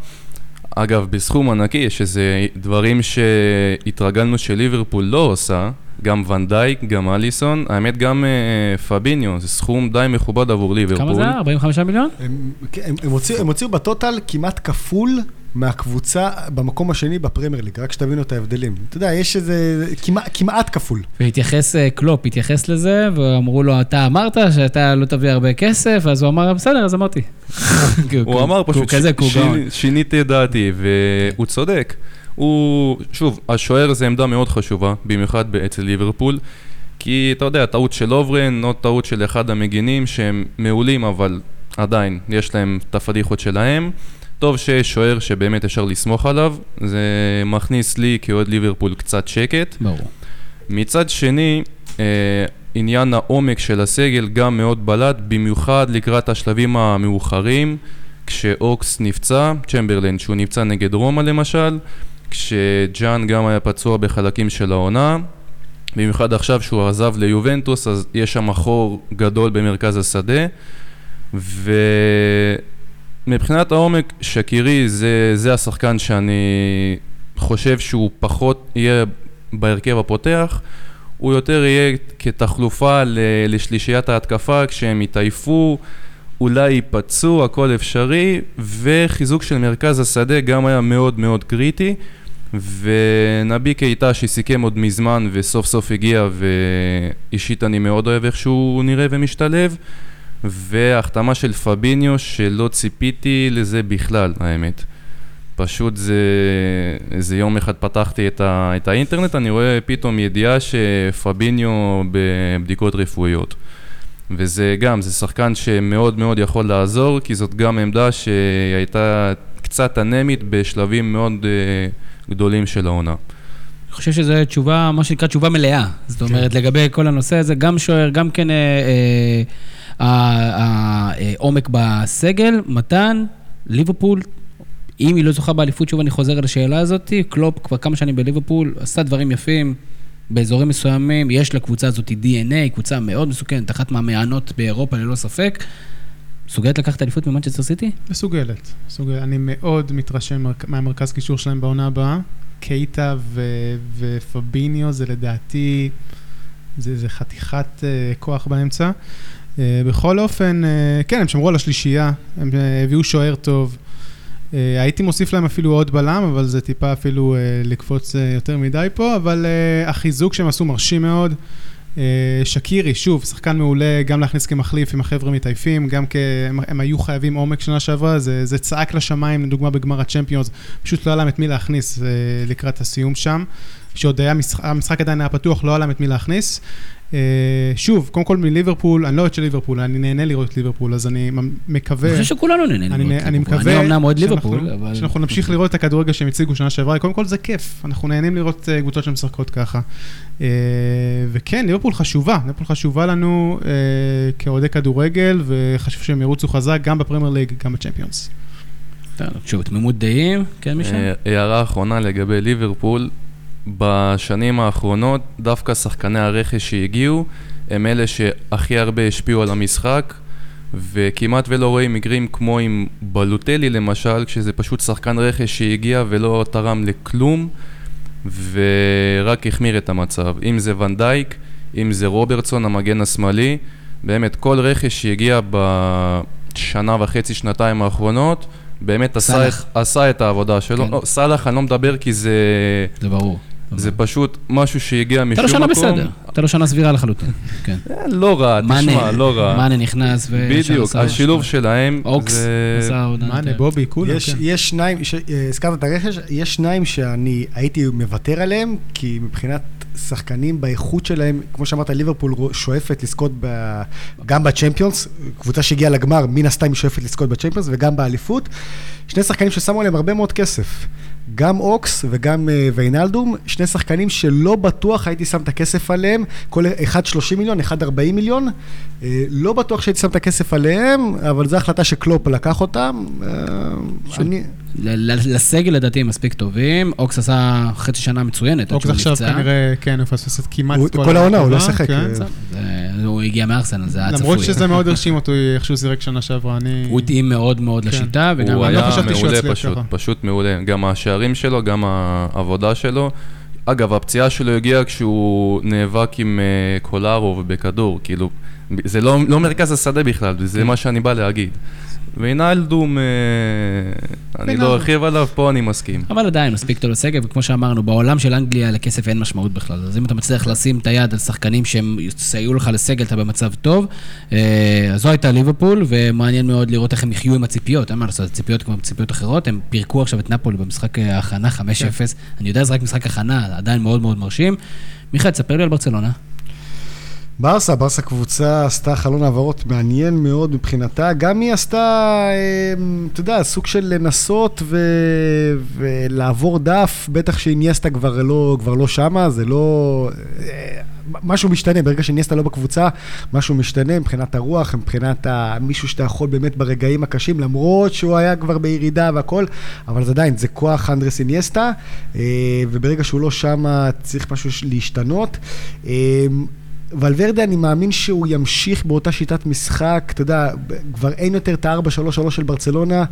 אגב, בסכום ענקי, שזה דברים שהתרגלנו שליברפול לא עושה, גם ונדייק, גם אליסון, האמת גם אה, פביניו, זה סכום די מכובד עבור ליברפול. כמה זה היה? 45 מיליון? הם, הם, הם, הוציאו, הם הוציאו בטוטל כמעט כפול מהקבוצה במקום השני בפרמייר ליג, רק שתבינו את ההבדלים. אתה יודע, יש איזה כמעט, כמעט כפול. והתייחס, אה, קלופ התייחס לזה, ואמרו לו, אתה אמרת שאתה לא תביא הרבה כסף, אז הוא אמר, בסדר, אז אמרתי. הוא אמר פשוט. שיניתי את דעתי, והוא צודק. הוא, שוב, השוער זה עמדה מאוד חשובה, במיוחד אצל ליברפול, כי אתה יודע, טעות של לוברן, עוד טעות של אחד המגינים שהם מעולים, אבל עדיין, יש להם את הפדיחות שלהם. טוב שיש שוער שבאמת אפשר לסמוך עליו, זה מכניס לי כאוהד ליברפול קצת שקט. ברור. מצד שני, אה, עניין העומק של הסגל גם מאוד בלט, במיוחד לקראת השלבים המאוחרים, כשאוקס נפצע, צ'מברלין שהוא נפצע נגד רומא למשל, כשג'אן גם היה פצוע בחלקים של העונה, במיוחד עכשיו שהוא עזב ליובנטוס, אז יש שם חור גדול במרכז השדה, ומבחינת העומק, שקירי זה, זה השחקן שאני חושב שהוא פחות יהיה בהרכב הפותח, הוא יותר יהיה כתחלופה לשלישיית ההתקפה כשהם יתעייפו, אולי ייפצעו, הכל אפשרי, וחיזוק של מרכז השדה גם היה מאוד מאוד קריטי. ונבי קייטה שסיכם עוד מזמן וסוף סוף הגיע ואישית אני מאוד אוהב איך שהוא נראה ומשתלב והחתמה של פביניו שלא ציפיתי לזה בכלל האמת פשוט זה, איזה יום אחד פתחתי את, ה, את האינטרנט, אני רואה פתאום ידיעה שפביניו בבדיקות רפואיות. וזה גם, זה שחקן שמאוד מאוד יכול לעזור, כי זאת גם עמדה שהייתה קצת אנמית בשלבים מאוד אה, גדולים של העונה. אני חושב שזו תשובה, מה שנקרא תשובה מלאה. זאת אומרת, לגבי כל הנושא הזה, גם שוער, גם כן אה, אה, ה- העומק בסגל, מתן, ליברפול, אם היא לא זוכה באליפות, שוב אני חוזר על השאלה הזאת, קלופ כבר כמה שנים בליברפול, עשה דברים יפים. באזורים מסוימים, יש לקבוצה הזאת DNA, קבוצה מאוד מסוכנת, אחת מהמענות באירופה ללא ספק. מסוגלת לקחת אליפות ממנצ'סטר סיטי? מסוגלת, מסוגלת. אני מאוד מתרשם מר- מהמרכז קישור שלהם בעונה הבאה. קייטה ו- ופביניו זה לדעתי, זה, זה חתיכת uh, כוח באמצע. Uh, בכל אופן, uh, כן, הם שמרו על השלישייה, הם uh, הביאו שוער טוב. הייתי מוסיף להם אפילו עוד בלם, אבל זה טיפה אפילו לקפוץ יותר מדי פה, אבל החיזוק שהם עשו מרשים מאוד. אה, שקירי, שוב, שחקן מעולה, גם להכניס כמחליף עם החבר'ה מתעייפים, גם כי הם, הם היו חייבים עומק שנה שעברה, זה, זה צעק לשמיים, לדוגמה בגמר הצ'מפיונס, פשוט לא היה להם את מי להכניס אה, לקראת הסיום שם, שעוד היה משחק, המשחק עדיין היה פתוח, לא היה להם את מי להכניס. אה, שוב, קודם כל מליברפול, אני לא אוהד של ליברפול, אני נהנה לראות את ליברפול, אז אני מקווה... אני חושב שכולנו נהנה אני, לראות אני ליברפול. מקווה אני אמנם אוהד ליברפול, אבל... שאנחנו נמשיך לראות את הכדורגל שהם הציגו שנה שעברה, קודם כל זה כיף, אנחנו נהנים לראות אה, קבוצות שמשחקות ככה. אה, וכן, ליברפול חשובה, ליברפול חשובה לנו כאוהדי כדורגל, וחשוב שהם ירוצו חזק גם בפרמייר ליג, גם בצ'מפיונס. שוב, תמימות דעים, כן, מישהו? הערה אחרונה לגבי ליברפול, בשנים האחרונות דווקא שחקני הרכש שהגיעו הם אלה שהכי הרבה השפיעו על המשחק וכמעט ולא רואים מקרים כמו עם בלוטלי למשל, כשזה פשוט שחקן רכש שהגיע ולא תרם לכלום ורק החמיר את המצב. אם זה ונדייק, אם זה רוברטסון, המגן השמאלי, באמת כל רכש שהגיע בשנה וחצי, שנתיים האחרונות, באמת עשה את. עשה את העבודה שלו. כן. לא, סאלח אני לא מדבר כי זה, זה ברור. זה פשוט משהו שהגיע משום לו מקום. שנה בסדר, הייתה לו שנה סבירה לחלוטין. כן. אה, לא רע, תשמע, לא רע. מאנה נכנס ו... בדיוק, השילוב שלהם אוקס, זה... עונה מאנה, יותר. בובי, כולם, יש, כן. יש שניים, אה, הזכרת את הרכש, יש שניים שאני הייתי מוותר עליהם, כי מבחינת שחקנים באיכות שלהם, כמו שאמרת, ליברפול שואפת לזכות ב, גם בצ'מפיונס, קבוצה שהגיעה לגמר, מן הסתם היא שואפת לזכות בצ'מפיונס וגם באליפות. שני שחקנים ששמו עליהם הרבה מאוד כסף. גם אוקס וגם אה, ויינלדום, שני שחקנים שלא בטוח הייתי שם את הכסף עליהם, כל אחד 30 מיליון, אחד 40 מיליון. אה, לא בטוח שהייתי שם את הכסף עליהם, אבל זו החלטה שקלופ לקח אותם. אה, אני... ל- ל- לסגל לדעתי הם מספיק טובים, אוקס עשה חצי שנה מצוינת, אוקס עכשיו. כנראה, כן, הוא פספס את כמעט את כל העונה, הוא לא שיחק, כן. אה, הוא הגיע מארסנל, זה היה צפוי. למרות שזה מאוד הרשים אותו איך שהוא זירק שנה שעברה, אני... הוא התאים מאוד מאוד כן. לשיטה, וגם... הוא אני לא היה חשבתי שהוא מעולה פשוט. פשוט מעולה. גם השערים שלו, גם העבודה שלו. אגב, הפציעה שלו הגיעה כשהוא נאבק עם אה, קולארו בכדור, כאילו, זה לא, לא מרכז השדה בכלל, כן. זה מה שאני בא להגיד. ויינלדום, אה, אני. לא ארחיב עליו, פה אני מסכים. אבל עדיין, מספיק טוב לסגל, וכמו שאמרנו, בעולם של אנגליה לכסף אין משמעות בכלל. אז אם אתה מצליח לשים את היד על שחקנים שהם יסייעו לך לסגל, אתה במצב טוב. אה, אז זו הייתה ליברפול, ומעניין מאוד לראות איך הם יחיו עם הציפיות. אין מה לעשות, ציפיות כמו ציפיות אחרות. הם פירקו עכשיו את נפולי במשחק אה, ההכנה 5-0. אני יודע, זה רק משחק הכנה, עדיין מאוד מאוד מרשים. מיכאל, תספר לי על ברצלונה. ברסה, ברסה קבוצה עשתה חלון העברות מעניין מאוד מבחינתה. גם היא עשתה, אה, אתה יודע, סוג של לנסות ו... ולעבור דף, בטח שאיניאסטה כבר לא, כבר לא שמה, זה לא... אה, משהו משתנה, ברגע שאיניאסטה לא בקבוצה, משהו משתנה מבחינת הרוח, מבחינת. מישהו שאתה יכול באמת ברגעים הקשים, למרות שהוא היה כבר בירידה והכל, אבל זה עדיין, זה כוח אנדרס איניאסטה, אה, וברגע שהוא לא שמה, צריך משהו להשתנות. ולוורדה, אני מאמין שהוא ימשיך באותה שיטת משחק, אתה יודע, כבר אין יותר את ה-4-3-3 של ברצלונה,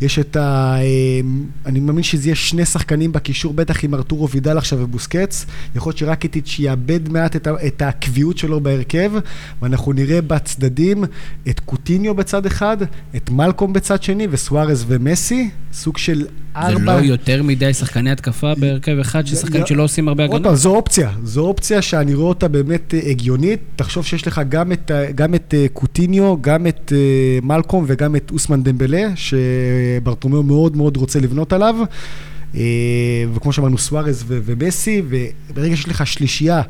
יש את ה... אמ, אני מאמין שזה יהיה שני שחקנים בקישור, בטח עם ארתורו וידל עכשיו ובוסקץ. יכול להיות שרקיטיץ' יאבד מעט את, את הקביעות שלו בהרכב, ואנחנו נראה בצדדים את קוטיניו בצד אחד, את מלקום בצד שני, וסוארז ומסי, סוג של זה ארבע... לא יותר מדי שחקני התקפה בהרכב אחד, של שחקנים לא- שלא עושים הרבה עוד הגנה? פעם, זו אופציה, זו אופציה שאני רואה אותה באמת אה, הגיונית. תחשוב שיש לך גם את, ה- גם את אה, קוטיניו, גם את אה, מלקום וגם את אוסמן דמבלה, שברטומיאו מאוד מאוד רוצה לבנות עליו. אה, וכמו שאמרנו, סוארז ומסי, וברגע שיש לך שלישייה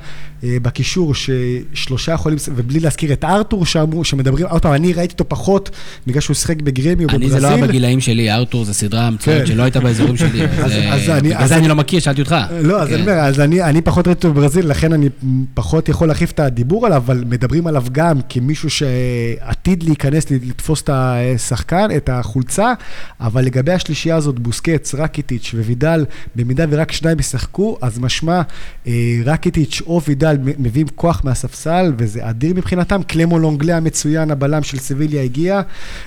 אה, בקישור, ששלושה יכולים, ובלי להזכיר את ארתור שאמרו, שמדברים, עוד פעם, אני ראיתי אותו פחות, בגלל שהוא שיחק בגרמי או אני בברזיל. זה לא היה בגילאים שלי, ארתור זה סדרה מצוינת כן. שלא הייתה באזורים שלי. אז, אה, אני- בגלל זה אני- אני לא מכיר, שאלתי אותך. לא, אז כן. אני אומר, אז אני, אני פחות ראיתי אותו בברזיל, לכן אני פחות יכול להרחיב את הדיבור עליו, אבל מדברים עליו גם כמישהו שעתיד להיכנס, לתפוס את השחקן, את החולצה, אבל לגבי השלישייה הזאת, בוסקץ, רקיטיץ' ווידל, במידה ורק שניים ישחקו, אז משמע, אה, רקיטיץ' או וידל מביאים כוח מהספסל, וזה אדיר מבחינתם. קלמו לונגלה המצוין, הבלם של סביליה הגיע,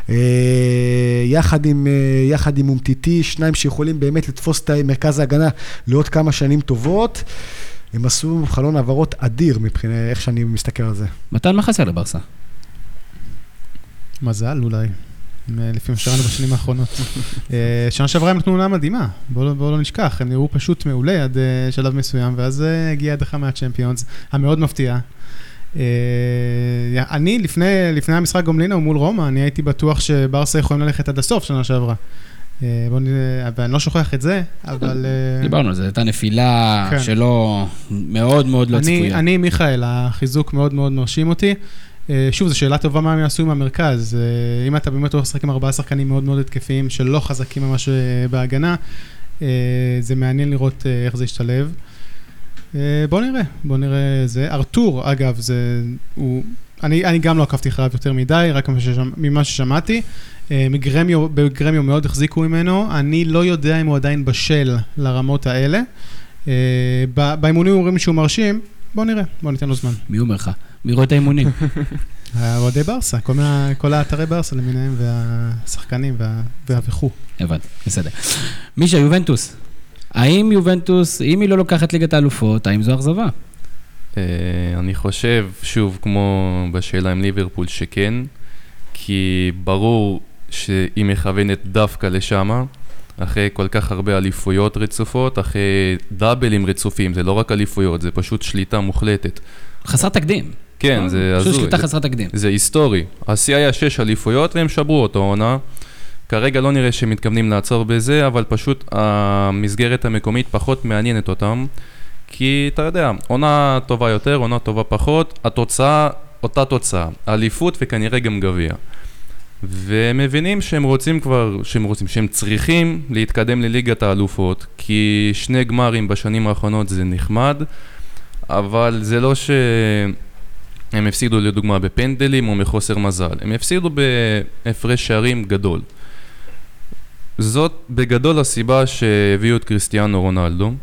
אה, יחד עם, אה, יחד עם אומטיטי, שניים שיכולים באמת לתפוס את מרכז ההגנה לעוד כמה שנים טובות. הם עשו חלון העברות אדיר מבחינת איך שאני מסתכל על זה. מתן, מה חסר לברסה? מזל אולי, לפי מה שראינו בשנים האחרונות. אה, שנה שעברה הם נתנו עונה מדהימה, בואו לא- לא נשכח, הם נראו פשוט מעולה עד אה, שלב מסוים, ואז אה, הגיעה הדחה מהצ'מפיונס, המאוד מפתיעה. אני, לפני, לפני המשחק גומלינה מול רומא, אני הייתי בטוח שברסה יכולים ללכת עד הסוף שנה שעברה. בואו נראה, ואני לא שוכח את זה, אבל... דיברנו על זה, הייתה נפילה כן. שלא, מאוד מאוד לא אני, צפויה. אני, מיכאל, החיזוק מאוד מאוד מרשים אותי. אה, שוב, זו שאלה טובה מה הם יעשו עם המרכז. אה, אם אתה באמת הולך לשחק עם ארבעה שחקנים מאוד מאוד התקפיים, שלא חזקים ממש אה, בהגנה, זה מעניין לראות איך זה ישתלב. אה, בוא נראה, בוא נראה זה. ארתור, אגב, זה... הוא... אני, אני גם לא עקבתי אחריו יותר מדי, רק ממה ששמע- ממה ששמעתי. מגרמיו, בגרמיו מאוד החזיקו ממנו, אני לא יודע אם הוא עדיין בשל לרמות האלה. באימונים אומרים שהוא מרשים, בוא נראה, בוא ניתן לו זמן. מי אומר לך? מי רואה את האימונים? אוהדי ברסה, כל, האתרי ברסה למיניהם, והשחקנים וה. הבנתי, בסדר. מישה, יובנטוס. האם יובנטוס, אם היא לא לוקחת ליגת האלופות, האם זו אכזבה? אה, אני חושב, שוב, כמו בשאלה עם ליברפול, שכן, כי ברור שהיא מכוונת דווקא לשמה, אחרי כל כך הרבה אליפויות רצופות, אחרי דאבלים רצופים, זה לא רק אליפויות, זה פשוט שליטה מוחלטת. חסר תקדים. כן, זה פשוט הזוי. שליטה זה- חסרת תקדים. זה היסטורי. השיא היה שש אליפויות והם שברו אותו עונה. כרגע לא נראה שהם מתכוונים לעצור בזה, אבל פשוט המסגרת המקומית פחות מעניינת אותם. כי אתה יודע, עונה טובה יותר, עונה טובה פחות, התוצאה, אותה תוצאה. אליפות וכנראה גם גביע. והם מבינים שהם רוצים כבר, שהם רוצים, שהם צריכים להתקדם לליגת האלופות, כי שני גמרים בשנים האחרונות זה נחמד, אבל זה לא ש... הם הפסידו לדוגמה בפנדלים או מחוסר מזל, הם הפסידו בהפרש שערים גדול. זאת בגדול הסיבה שהביאו את קריסטיאנו רונלדו,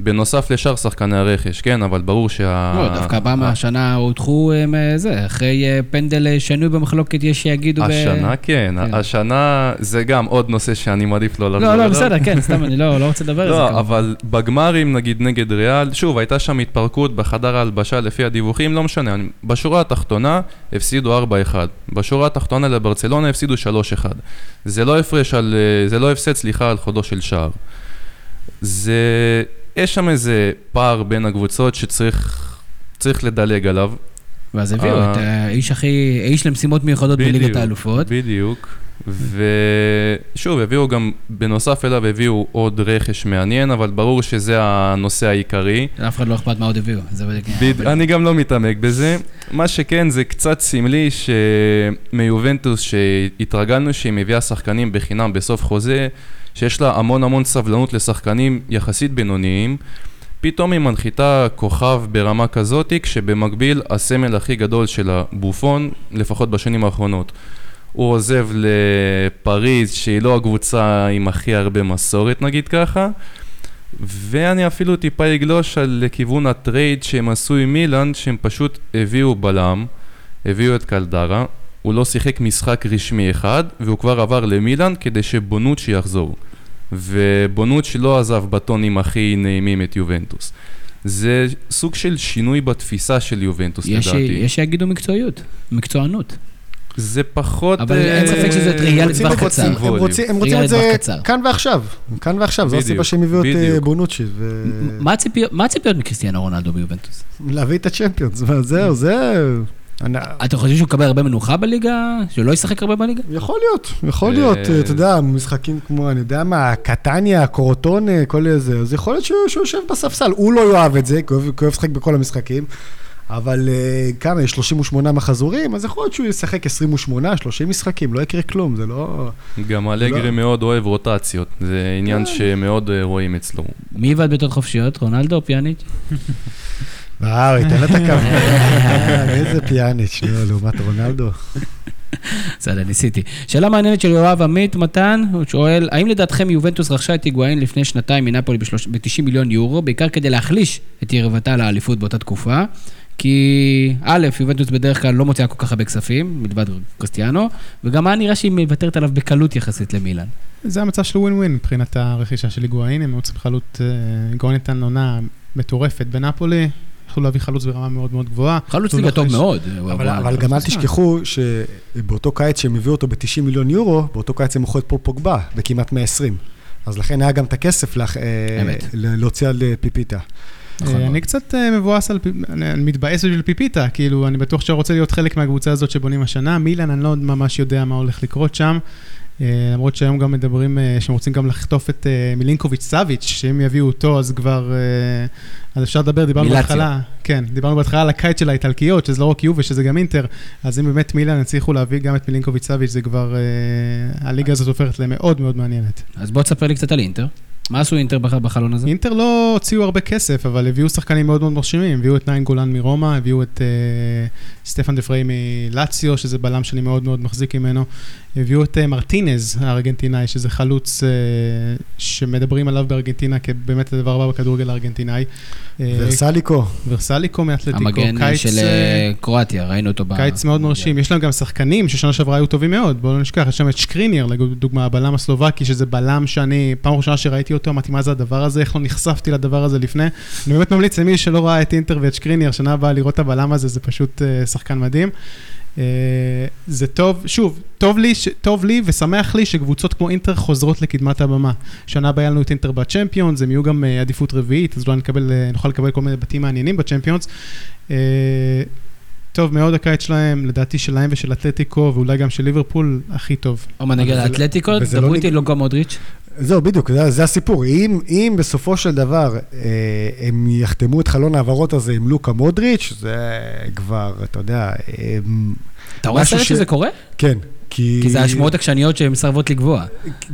בנוסף לשאר שחקני הרכש, כן, אבל ברור שה... לא, דווקא פעם השנה הודחו אה, זה, אחרי אה, פנדל אה, שנוי במחלוקת, יש שיגידו... השנה כן, כן. השנה זה גם עוד נושא שאני מעדיף לא לחזור לא, אליו. לא, בסדר, כן, סתם, אני לא לא רוצה לדבר על זה. לא. אבל בגמרים נגיד נגד ריאל, שוב, הייתה שם התפרקות בחדר ההלבשה לפי הדיווחים, לא משנה, בשורה התחתונה הפסידו 4-1, בשורה התחתונה לברצלונה הפסידו 3-1. זה לא הפרש על, זה לא הפסד, סליחה, על חודו של שער. זה, יש שם איזה פער בין הקבוצות שצריך צריך לדלג עליו. ואז הביאו אה, את האיש הכי, האיש למשימות מיוחדות בליגת האלופות. בדיוק. ושוב, הביאו גם, בנוסף אליו הביאו עוד רכש מעניין, אבל ברור שזה הנושא העיקרי. לאף אחד לא אכפת מה עוד הביאו. זה בדיוק... אני גם לא מתעמק בזה. מה שכן, זה קצת סמלי שמיובנטוס, שהתרגלנו שהיא מביאה שחקנים בחינם בסוף חוזה, שיש לה המון המון סבלנות לשחקנים יחסית בינוניים, פתאום היא מנחיתה כוכב ברמה כזאת, כשבמקביל הסמל הכי גדול של הבופון, לפחות בשנים האחרונות. הוא עוזב לפריז, שהיא לא הקבוצה עם הכי הרבה מסורת, נגיד ככה. ואני אפילו טיפה אגלוש על לכיוון הטרייד שהם עשו עם מילאן, שהם פשוט הביאו בלם, הביאו את קלדרה, הוא לא שיחק משחק רשמי אחד, והוא כבר עבר למילאן כדי שבונוצ'י יחזור. ובונוצ'י לא עזב בטונים הכי נעימים את יובנטוס. זה סוג של שינוי בתפיסה של יובנטוס, יש- לדעתי. יש שיגידו מקצועיות, מקצוענות. זה פחות... אבל אין אה, ספק שזה רוצים לטווח קצר. הם רוצים- הם רוצים ריאלי את זה. כאן ועכשיו. כאן ועכשיו, זו הסיבה שהם הביאו את אה. בונוצ'י. ו- מה הציפיות- מקריסטיאנו רונלדו ביובנטוס? להביא את הצ'מפיונס, וזהו, זה... אתם חושבים שהוא יקבל הרבה מנוחה בליגה? שהוא לא ישחק הרבה בליגה? יכול להיות, יכול אה, להיות, אתה יודע, משחקים כמו, אני יודע מה, קטניה, קורטונה, כל איזה, אז יכול להיות שהוא יושב בספסל. הוא לא יאהב את זה, כי הוא אוהב- לשחק בכל המשחקים, אבל אה, כמה, יש 38 מחזורים, אז יכול להיות שהוא ישחק 28, 30 משחקים, לא יקרה כלום, זה לא... גם אלגרי לא. מאוד אוהב רוטציות, זה עניין כן. שמאוד אה, רואים אצלו. מי עבד בעיטות חופשיות? רונלדו או פיאניץ'? וואו, ייתן לה את הכבוד. איזה פיאניץ', לא, לעומת רונלדו. בסדר, ניסיתי. שאלה מעניינת של יואב עמית מתן, הוא שואל, האם לדעתכם יובנטוס רכשה את היגואין לפני שנתיים מנפולי ב-90 מיליון יורו, בעיקר כדי להחליש את יריבתה לאליפות באותה תקופה? כי א', יובנטוס בדרך כלל לא מוציאה כל כך הרבה כספים, מלבד קריסטיאנו, וגם היה נראה שהיא מוותרת עליו בקלות יחסית למילאן. זה המצב של ווין ווין מבחינת הרכישה של היגואין, הם רוצים חלוט, אה, היגואין נתן עונה מטורפת בנפולי, יכלו להביא חלוץ ברמה מאוד מאוד גבוהה. חלוץ הוא ליגה לא טוב מאוד. אבל, גם אל. תשכחו שבאותו קיץ שהם הביאו אותו ב-90 מיליון יורו, באותו קיץ הם מכרו את פול פוגבה בכמעט 120. אז לכן היה גם את הכסף לה, אמת. להוציא על אה, פיפיתה. נכון אה, מאוד. אני קצת אה, מבואס על, פי- אני מתבאס בשביל פיפיתה, כאילו, אני בטוח שהוא רוצה להיות חלק מהקבוצה הזאת שבונים השנה. מילאן, אני לא ממש יודע מה הולך לקרות שם. אה, למרות שהיום גם מדברים אה, שהם רוצים גם לחטוף את אה, מילינקוביץ' סאביץ', שאם יביאו אותו אז כבר, אז אפשר לדבר, דיברנו. בהתחלה, כן, דיברנו בהתחלה על הקיץ של האיטלקיות, שזה לא רק יובה, שזה גם אינטר, אז אם באמת מילאן הצליחו להביא גם את מילינקוביץ' סאביץ', זה כבר, הליגה הזאת הופכת למאוד מאוד מעניינת. אז בוא תספר לי קצת על אינטר. מה עשו אינטר בח- בחלון הזה? אינטר לא הוציאו הרבה כסף, אבל הביאו שחקנים מאוד מאוד מרשימים. הביאו את נאינגולן מרומא, הביאו את אה, סטפן דה פריי מלאציו, שזה בלם שאני מאוד מאוד מחזיק ממנו. הביאו את אה, מרטינז הארגנטינאי, שזה חלוץ אה, שמדברים עליו בארגנטינה כבאמת הדבר הבא בכדורגל הארגנטינאי. אה, ורסליקו, ורסליקו מאתלטיקו. המגן קיץ, של קרואטיה, ראינו אותו ב... קיץ מאוד מרשים, יש להם גם שחקנים ששנה שעברה היו טובים מאוד, בואו לא נשכח, יש שם את שקריניאר, לדוגמה, הבלם הסלובקי, שזה בלם שאני, פעם ראשונה שראיתי אותו, אמרתי, מה זה הדבר הזה, איך לא נחשפתי לדבר הזה לפני. אני באמת ממליץ למי שלא ראה את אינטר ואת שקריניאר, שנה הבאה לראות את הבלם הזה, זה פשוט שחקן מדהים. אה, זה טוב, שוב, טוב לי, טוב לי ושמח לי שקבוצות כמו אינטר חוזרות לקדמת הבמה. שנה הבאה לנו את אינטר בצ'מפיונס, הם יהיו גם אה, עדיפות רביעית, אז אולי נקבל, אה, נוכל לקבל כל מיני בתים מעניינים בצ'מפיונס. טוב מאוד הקיץ שלהם, לדעתי שלהם ושל אתלטיקו, ואולי גם של ליברפול, הכי טוב. נגד אבל זה- האתלטיקו, דברו לא איתי נג- לוגו מודריץ'. זהו, בדיוק, זה, זה הסיפור. אם, אם בסופו של דבר אה, הם יחתמו את חלון ההעברות הזה עם לוקה מודריץ', זה כבר, אתה יודע, אה, אתה רואה סרט ש- שזה קורה? כן. כי... כי זה השמועות עקשניות שהן מסרבות לקבוע.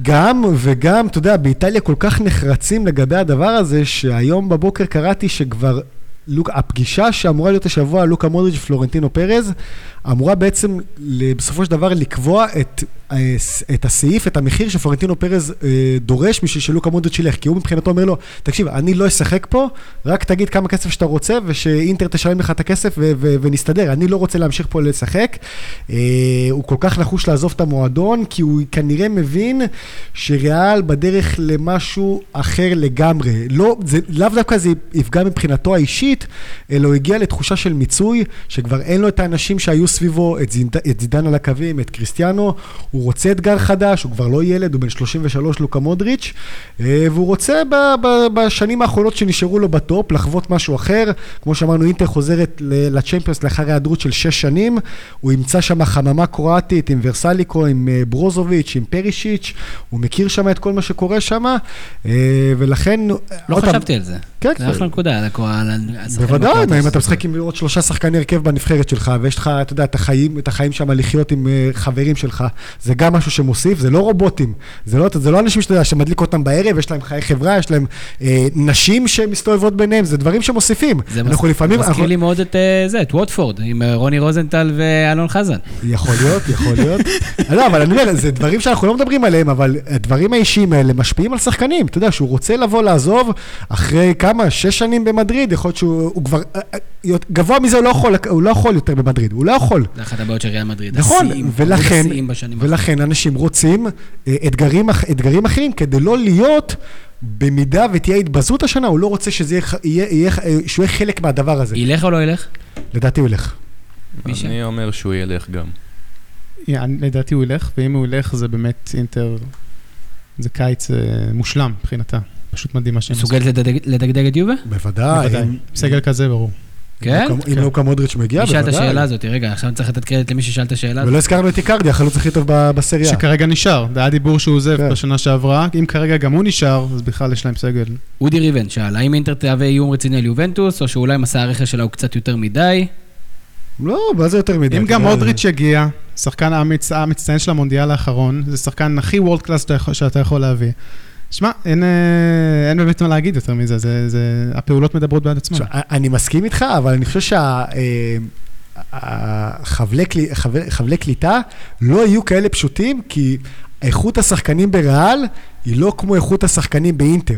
גם וגם, אתה יודע, באיטליה כל כך נחרצים לגבי הדבר הזה, שהיום בבוקר קראתי שכבר... לוק, הפגישה שאמורה להיות השבוע, לוקה מודריץ' ופלורנטינו פרז, אמורה בעצם בסופו של דבר לקבוע את, אה, את הסעיף, את המחיר שפלורנטינו פרז אה, דורש בשביל שלוקה מודריץ' ילך, כי הוא מבחינתו אומר לו, תקשיב, אני לא אשחק פה, רק תגיד כמה כסף שאתה רוצה, ושאינטר תשלם לך את הכסף ו- ו- ונסתדר, אני לא רוצה להמשיך פה לשחק. אה, הוא כל כך נחוש לעזוב את המועדון, כי הוא כנראה מבין שריאל בדרך למשהו אחר לגמרי. לא, זה, לאו דווקא זה יפגע מבחינתו האישית, אלא הוא הגיע לתחושה של מיצוי, שכבר אין לו את האנשים שהיו סביבו, את, זיד, את זידן על הקווים, את קריסטיאנו, הוא רוצה אתגר חדש, הוא כבר לא ילד, הוא בן 33 לוקה מודריץ', אה, והוא רוצה ב, ב, בשנים האחרונות שנשארו לו בטופ, לחוות משהו אחר. כמו שאמרנו, אינטר חוזרת לצ'מפיונס לאחר היעדרות של 6 שנים, הוא ימצא שם חממה קרואטית עם ורסליקו, עם אה, ברוזוביץ', עם פרישיץ', הוא מכיר שם את כל מה שקורה שם, אה, ולכן... לא חשבתי על זה. כן, זה אחלה נקודה, על השחקנים בוודאי. אם אתה משחק עם עוד שלושה שחקני הרכב בנבחרת שלך, ויש לך, אתה יודע, את החיים, את החיים שם לחיות עם אה, חברים שלך, זה גם משהו שמוסיף, זה לא רובוטים, זה לא, זה לא אנשים שאתה יודע, שמדליק אותם בערב, יש להם חיי חברה, יש להם אה, נשים שמסתובבות ביניהם, זה דברים שמוסיפים. זה אנחנו מז- לפעמים, מזכיר אנחנו- לי מאוד את אה, זה, את ווטפורד, עם אה, רוני רוזנטל ואלון חזן. יכול להיות, יכול להיות. לא, אבל אני אומר, זה דברים שאנחנו לא מדברים עליהם, אבל הדברים האישיים האלה משפיעים על שחקנים. אתה יודע, שהוא רוצה לבוא לעזוב אחרי כמה, שש שנים במדריד, יכול להיות שהוא הוא כבר, גבוה מזה הוא לא יכול, הוא לא יכול יותר במדריד, הוא לא יכול. זה אחת הבעיות של ריאל מדריד. נכון, השיאים, ולכן. ולכן אנשים רוצים אה, אתגרים, אתגרים אחרים כדי לא להיות, במידה ותהיה התבזות השנה, הוא לא רוצה שזה יהיה, יהיה, יהיה, אה, שהוא יהיה חלק מהדבר הזה. ילך או לא ילך? לדעתי הוא ילך. אני אומר שהוא ילך גם. אני- לדעתי הוא ילך, ואם הוא ילך זה באמת אינטר, זה קיץ אה, מושלם מבחינתה. פשוט מדהים מה שהם עשו. מסוגלת לדגדג- את יובה? בוודאי. סגל כזה, ברור. כן? אם לוקה מודריץ' מגיע, מי שאל את בוודאי. השאלה הזאת? רגע, עכשיו אני צריך לתת קרדיט למי ששאל את השאלה הזאת. ולא הזכרנו את איקרדי, החלוץ הכי טוב ב- בסריה. שכרגע נשאר, והיה דיבור שהוא עוזב כן. בשנה שעברה, אם כרגע גם הוא נשאר, אז בכלל יש להם סגל. אודי ריבן שאל, האם אינטר תהווה איום רציני על יובנטוס, או שאולי מסע הרכש שלה הוא קצת יותר מדי? לא, מה זה יותר מדי? אם גם מודריץ' יגיע, שחקן המצ- המצטיין של המונדיאל האחרון, זה שחקן הכי וורד קלאס שאתה יכול להביא. שמע, אין, אה, אין באמת מה להגיד יותר מזה, זה, זה, הפעולות מדברות בעד עצמן. אני מסכים איתך, אבל אני חושב שהחבלי קליטה לא יהיו כאלה פשוטים, כי איכות השחקנים בריאל היא לא כמו איכות השחקנים באינטר.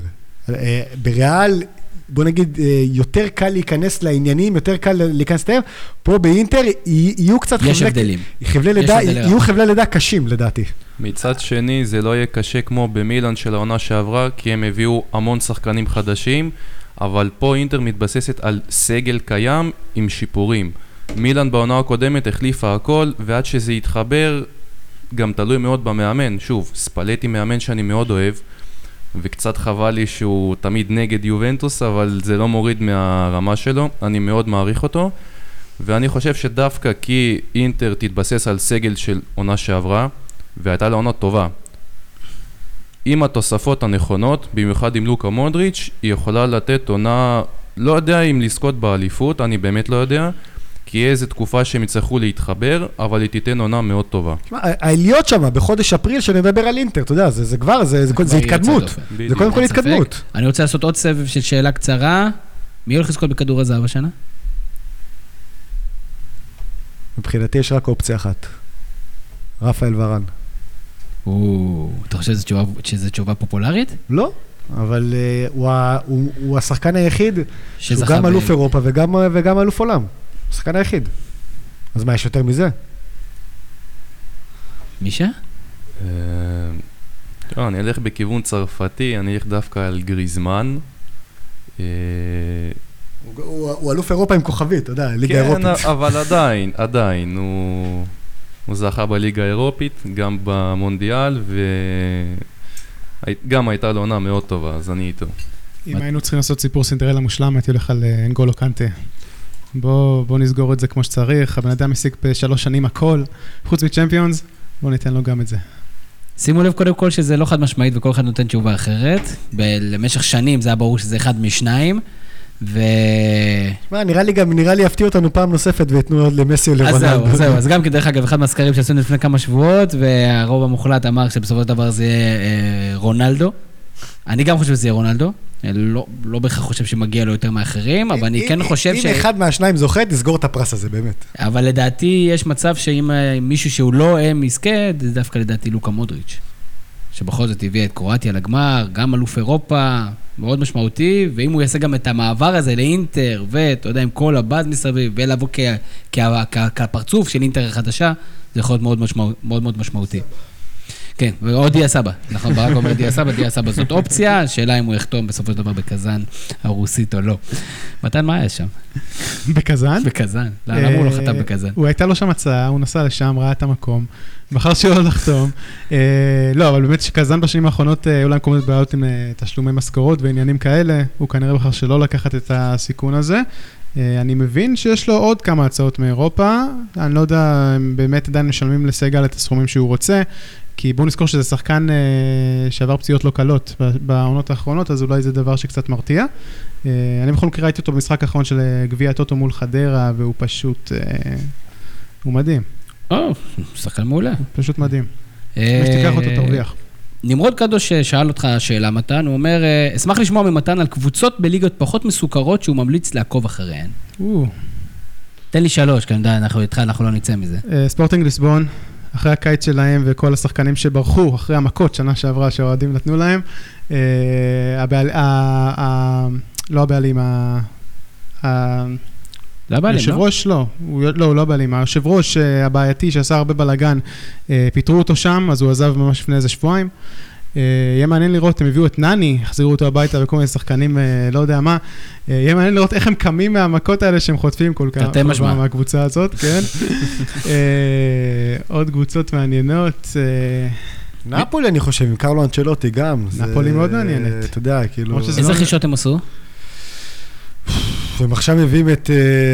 אה, בריאל, בוא נגיד, אה, יותר קל להיכנס לעניינים, יותר קל להיכנס להם. פה באינטר יהיו קצת יש חבלי- הבדלים. חבלי יש לידה, יהיו. חבלי לידה קשים לדעתי. מצד שני, זה לא יהיה קשה כמו במילאן של העונה שעברה, כי הם הביאו המון שחקנים חדשים, אבל פה אינטר מתבססת על סגל קיים עם שיפורים. מילאן בעונה הקודמת החליפה הכל, ועד שזה יתחבר, גם תלוי מאוד במאמן. שוב, ספלטי מאמן שאני מאוד אוהב, וקצת חבל לי שהוא תמיד נגד יובנטוס, אבל זה לא מוריד מהרמה שלו, אני מאוד מעריך אותו. ואני חושב שדווקא כי אינטר תתבסס על סגל של עונה שעברה, והייתה לה עונה טובה. עם התוספות הנכונות, במיוחד עם לוקה מודריץ', היא יכולה לתת עונה, לא יודע אם לזכות באליפות, אני באמת לא יודע, כי יהיה איזו תקופה שהם יצטרכו להתחבר, אבל היא תיתן עונה מאוד טובה. תשמע, העליות שם בחודש אפריל, שנדבר על אינטר, אתה יודע, זה זה כבר, זה התקדמות. זה. קודם כל. התקדמות. אני רוצה לעשות עוד סבב של שאלה קצרה. מי הולך לזכות בכדור הזהב השנה? מבחינתי יש רק אופציה אחת. רפאל ורן. או, אתה חושב שזו תשובה- שזו תשובה פופולרית? לא, אבל אה, הוא הוא הוא השחקן היחיד שהוא גם ב- אלוף אירופה וגם וגם אלוף עולם. השחקן היחיד. אז מה, יש יותר מזה? מישה? אה, לא, אני אלך בכיוון צרפתי, אני אלך דווקא על גריזמן. אה, הוא- אלוף אירופה עם כוכבית, אתה יודע, ליגה כן, אירופית. אבל עדיין, עדיין, הוא, הוא זכה בליגה האירופית, גם במונדיאל, וגם הייתה לו עונה מאוד טובה, אז אני איתו. אם היינו צריכים לעשות סיפור סינדרלה מושלם, הייתי הולך על אה, אנגולו קנטה. בוא, בוא נסגור את זה כמו שצריך, הבן אדם השיג בשלוש שנים הכל, חוץ מצ'מפיונס, בוא ניתן לו גם את זה. שימו לב קודם כל שזה לא חד משמעית וכל אחד נותן תשובה אחרת. למשך שנים זה היה ברור שזה אחד משניים. ו... מה, נראה לי גם, נראה לי יפתיעו אותנו פעם נוספת וייתנו עוד למסי או אז זהו. זהו, אז גם כי דרך אגב, אחד מהסקרים שעשינו לפני כמה שבועות, והרוב המוחלט אמר שבסופו של דבר זה יהיה אה, רונלדו. אני גם חושב שזה יהיה רונלדו. אה, לא, לא בהכרח חושב שמגיע לו יותר מאחרים, אבל אני כן חושב ש... אם אחד מהשניים זוכה, תסגור את הפרס הזה, באמת. אבל לדעתי יש מצב שאם אה, מישהו שהוא לא הם יזכה, זה דווקא לדעתי לוקה מודריץ'. שבכל זאת הביא את קרואטיה לגמר, גם אלוף אירופה, מאוד משמעותי, ואם הוא יעשה גם את המעבר הזה לאינטר, ואתה יודע, עם כל הבאז מסביב, ולבוא כפרצוף של אינטר החדשה, זה יכול להיות מאוד, משמע, מאוד, מאוד משמעותי. כן, ועוד דיה סבא, נכון, ברק אומר דיה סבא, דיה סבא זאת אופציה, השאלה אם הוא יחתום בסופו של דבר בקזאן הרוסית או לא. מתן, מה היה שם? בקזאן? בקזאן. למה הוא לא אה, חתם בקזאן? הוא הייתה לו שם הצעה, הוא נסע לשם, ראה את המקום, בחר שלא לחתום. אה, לא, אבל באמת שקזאן בשנים האחרונות, אה, היו להם כל מיני בעיות עם תשלומי משכורות ועניינים כאלה, הוא כנראה בחר שלא לקחת את הסיכון הזה. אני מבין שיש לו עוד כמה הצעות מאירופה, אני לא יודע, הם באמת עדיין משלמים לסגל את הסכומים שהוא רוצה, כי בואו נזכור שזה שחקן אה, שעבר פציעות לא קלות בעונות האחרונות, אז אולי זה דבר שקצת מרתיע. אה, אני בכל מקרה ראיתי אותו במשחק האחרון של אה, גביע הטוטו מול חדרה, והוא פשוט, אה, הוא מדהים, או, שחקן מעולה. פשוט מדהים. אה, שתיקח אותו, תרוויח. נמרוד קדוש שאל אותך שאלה, מתן, הוא אומר, אה, אשמח לשמוע ממתן על קבוצות בליגות פחות מסוכרות שהוא ממליץ לעקוב אחריהן. תן לי שלוש, כי אני יודע, אנחנו איתך, אנחנו לא נצא מזה. אה, ספורטינג ליסבון, אחרי הקיץ שלהם וכל השחקנים שברחו אחרי המכות שנה שעברה שהאוהדים נתנו להם, אה, הבעל, לא הבעלים, ה- ה- לא הבעלים, לא? ראש לא, הוא, לא, הוא לא הבעלים, היושב ראש אה, הבעייתי שעשה הרבה בלאגן, אה, פיטרו אותו שם, אז הוא עזב ממש לפני איזה שבועיים. אה, יהיה מעניין לראות, הם הביאו את נני, החזירו אותו הביתה וכל מיני שחקנים, אה, לא יודע מה. אה, יהיה מעניין לראות איך הם קמים מהמכות האלה שהם חוטפים כל כך, תרתי כל משמע. מהקבוצה הזאת, כן. עוד קבוצות מעניינות. נפולי, אני חושב, עם קרלו אנצ'לוטי גם. נפולי מאוד מעניינת. אתה יודע, כאילו... איזה רכישות הם עשו? הם עכשיו מביאים את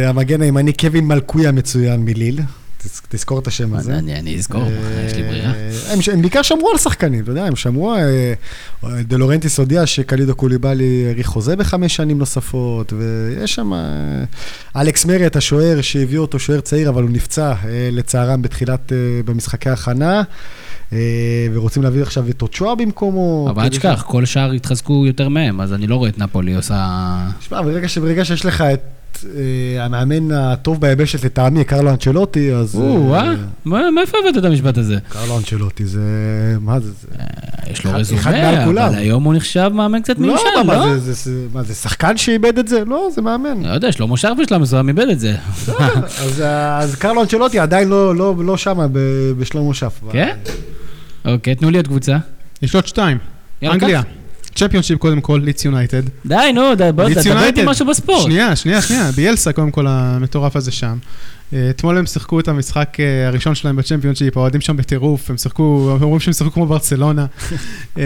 המגן הימני קווין מלקוי המצוין מליל. תז- תזכור את השם הזה. אני אני אזכור, יש לי ברירה. אה, הם, בעיקר שמרו על שחקנים, אתה יודע, הם שמרו, אה, דה לורנטיס הודיע שקלידו קוליבאלי האריך חוזה בחמש שנים נוספות, ויש שם אה, אלכס מרט, השוער שהביא אותו, שוער צעיר, אבל הוא נפצע אה, לצערם בתחילת, אה, במשחקי הכנה, אה, ורוצים להביא עכשיו את אוצ'ואה במקומו. אבל אל תשכח, כל שאר יתחזקו יותר מהם, אז אני לא רואה את נפולי עושה... תשמע, ברגע שיש לך את אה, המאמן הטוב ביבשת לטעמי, קרלו אנצ'לוטי, אז... או, אה, אה? מה- מאיפה הבאת את המשפט הזה? קרלו אנצ'לוטי זה... מה זה? זה... יש לו רזומה. אבל היום הוא נחשב מאמן קצת לא, מיושן, מה, לא? זה, זה, זה, מה, זה שחקן שאיבד את זה? לא, זה מאמן. לא יודע, שלמה שרף בשלב מסוים איבד את זה. אז, אז קרלו אנצ'לוטי עדיין לא, לא, לא שמה ב- בשלמה שף. כן? אוקיי, תנו לי עוד קבוצה. יש עוד שתיים. אנגליה. צ'מפיונשיפ קודם כל, ליץ יונייטד. די, נו, תדבר איתי. משהו בספורט. שנייה, שנייה, שנייה. ביאלסה קודם כל המטורף הזה שם. אתמול הם שיחקו את המשחק אה, הראשון שלהם בצ'מפיונשיפ, האוהדים שם בטירוף, הם שיחקו, הם אומרים שהם שיחקו כמו ברצלונה. אה,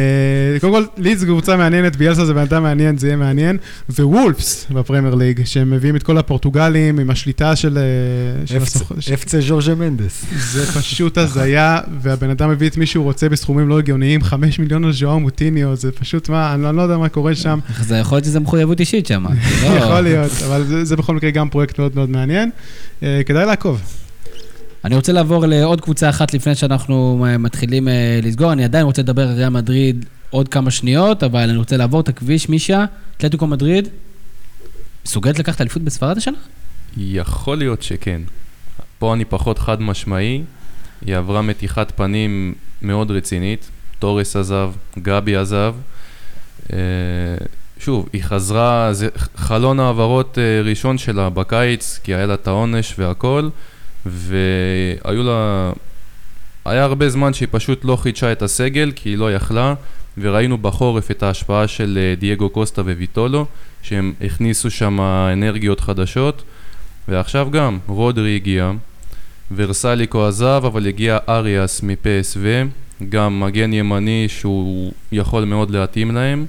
קודם כל, לידס קבוצה מעניינת, ביאלסה זה בן אדם מעניין, זה יהיה מעניין. ווולפס בפרמייר ליג, שהם מביאים את כל הפורטוגלים עם השליטה של... אה, של הסוכ- של- אפצה ז'ורג'ה מנדס. זה פשוט הזיה, והבן אדם מביא את מי שהוא רוצה בסכומים לא הגיוניים, חמש מיליון על ז'ואר מוטיניו, זה פשוט מה, אני לא- לא יודע מה קורה שם. זה יכול להיות שזה מחויבות אישית שם. לא- יכול להיות, אבל זה, בכל מקרה גם פרויקט מאוד מאוד מעניין. כדאי לעקוב. אני רוצה לעבור לעוד קבוצה אחת לפני שאנחנו אה, מתחילים אה, לסגור. אני עדיין רוצה לדבר על ריאל מדריד עוד כמה שניות, אבל אני רוצה לעבור את הכביש, מישה, אתלטיקו מדריד, מסוגלת לקחת אליפות בספרד השנה? יכול להיות שכן. פה אני פחות חד משמעי, היא עברה מתיחת פנים מאוד רצינית, תורס עזב, גבי עזב. שוב, היא חזרה, זה חלון העברות אה, ראשון שלה בקיץ, כי היה לה את העונש והכל, והיו לה... היה הרבה זמן שהיא פשוט לא חידשה את הסגל, כי היא לא יכלה, וראינו בחורף את ההשפעה של אה, דייגו קוסטה וויטולו, שהם הכניסו שם אנרגיות חדשות, ועכשיו גם, רודרי הגיע, ורסליקו עזב, אבל הגיע אריאס מפסו, גם מגן ימני שהוא יכול מאוד להתאים להם.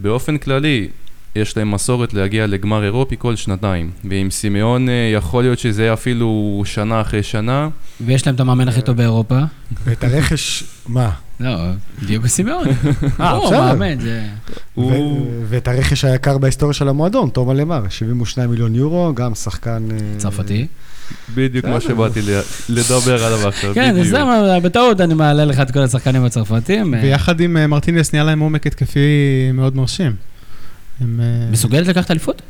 באופן כללי, יש להם מסורת להגיע לגמר אירופי כל שנתיים, ועם סימאון אה, יכול להיות שזה יהיה אפילו שנה אחרי שנה. ויש להם את המאמן הכי טוב באירופה. ואת הרכש, מה? לא, דיוגו סימאון. אה, הוא בסדר. מאמן, זה... ואת הרכש היקר בהיסטוריה של המועדון, תומא למר, 72 מיליון יורו, גם שחקן... אה, צרפתי. בדיוק מה שבאתי לדבר עליו עכשיו, כן. זה מה, בטעות אני מעלה לך את כל השחקנים הצרפתים. אה, ביחד עם אה, מרטינס נהיה להם עומק התקפי מאוד מרשים. אה, מסוגלת לקחת אליפות?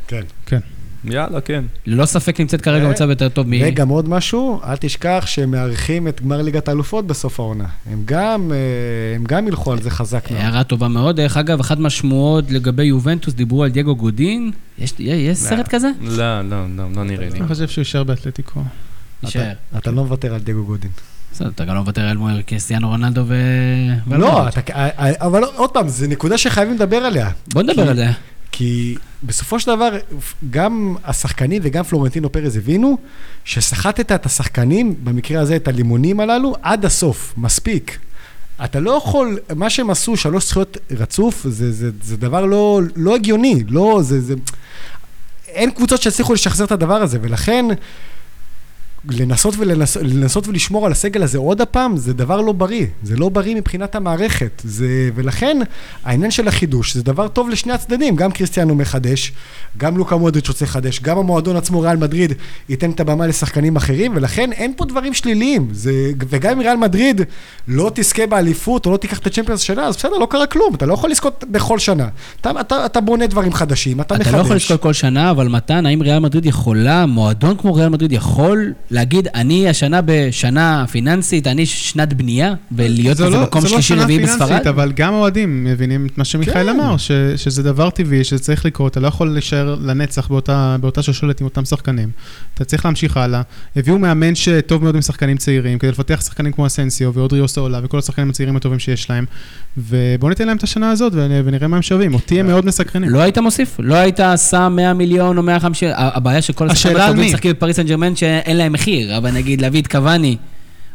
כן. יאללה, כן. ללא ספק נמצאת כרגע ו- במצב יותר טוב מ... וגם עוד משהו, אל תשכח שהם מארחים את גמר ליגת האלופות בסוף העונה. הם גם, אה, הם גם ילכו על זה חזק מאוד. הערה טובה מאוד. דרך אגב, אחת מהשמועות לגבי יובנטוס דיברו על דייגו גודין. יש יש סרט כזה? לא, לא, לא, לא נראה לי. אני חושב שהוא יישאר באתלטיקו. יישאר. אתה- אתה לא מוותר על דייגו גודין. בסדר, אתה גם לא מוותר על מויר קריסטיאנו רונלדו ו... לא, אה, אה, אבל עוד פעם, זו נקודה שחייבים לדבר עליה. בוא נדבר כי- על זה. כי בסופו של דבר, גם השחקנים וגם פלורנטינו פרז הבינו שסחטת את השחקנים, במקרה הזה את הלימונים הללו, עד הסוף, מספיק. אתה לא יכול, מה שהם עשו, שלוש זכויות רצוף, זה, זה, זה דבר לא, לא הגיוני, לא, זה, זה... אין קבוצות שהצליחו לשחזר את הדבר הזה, ולכן לנסות, ולנס, לנסות ולשמור על הסגל הזה עוד הפעם, זה דבר לא בריא. זה לא בריא מבחינת המערכת. זה, ולכן, העניין של החידוש זה דבר טוב לשני הצדדים. גם קריסטיאנו מחדש, גם לוקה מודריץ' רוצה לחדש, גם המועדון עצמו, ריאל מדריד, ייתן את הבמה לשחקנים אחרים, ולכן אין פה דברים שליליים. זה, וגם אם ריאל מדריד לא תזכה באליפות, או לא תיקח את הצ'מפיונס השנה, אז בסדר, לא קרה כלום. אתה לא יכול לזכות בכל שנה. אתה, אתה, אתה בונה דברים חדשים, אתה, אתה מחדש. לא יכול לשקול כל שנה, אבל מתן, האם ריאל מדריד יכולה, מועדון כמו ריאל מדריד יכול להגיד, אני השנה בשנה פיננסית, אני שנת בנייה, ולהיות זה כזה לא- מקום זה לא שלישי שנה רביעי פיננסית, בספרד? אבל גם האוהדים מבינים את מה שמיכאל כן. אמר, ש- שזה דבר טבעי, שזה צריך לקרות, אתה לא יכול להישאר לנצח באותה באותה שושלת עם אותם שחקנים. אתה צריך להמשיך הלאה. הביאו מאמן שטוב מאוד עם שחקנים צעירים, כדי לפתח שחקנים כמו אסנסיו ואודריו סאולה וכל השחקנים הצעירים הטובים שיש להם. ובואו ניתן להם את השנה הזאת ונ- ונראה מה הם שווים. אותי הם מאוד מסקרנים. לא היית מוסיף? לא היית שם 100 מיליון או 150? ה- הבעיה שכל השחקנים הטובים? משחקים בפריס סן ג'רמן שאין להם מחיר, אבל נגיד להביא את קוואני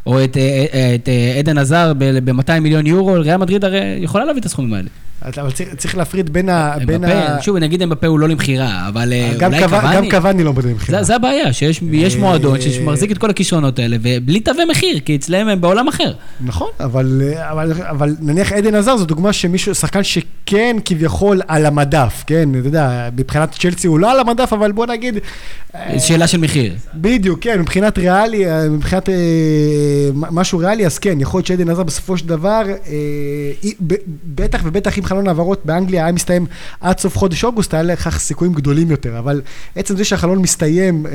או את, אה, אה, אה, עדן עזר ב-200 מיליון יורו, ריאל מדריד הרי יכולה להביא את הסכומים האלה. אבל צריך- צריך להפריד בין ה... בין ה- שוב, נגיד אמבפה הוא לא למכירה, אבל אה, גם אולי קוואני- גם קוואני... לא בודקים זה- זה הבעיה, שיש יש אה, מועדון שמחזיק את כל הכישרונות האלה, ובלי תווי מחיר, כי אצלם הם בעולם אחר. נכון, אבל, אבל, אבל נניח עדן עזר זו דוגמה שמישהו, שחקן שכן כביכול על המדף, כן, אתה יודע, מבחינת צ'לסי הוא לא על המדף, אבל בוא נגיד... אה, שאלה של מחיר. בדיוק, כן, מבחינת ריאלי, אה, מבחינת אה, משהו ריאלי, אז כן, יכול להיות שעדן עזר בסופו של דבר, אה, בטח ובטח אם חלון העברות באנגליה היה מסתיים עד סוף חודש אוגוסט, היה לכך סיכויים גדולים יותר, אבל עצם זה שהחלון מסתיים, אה,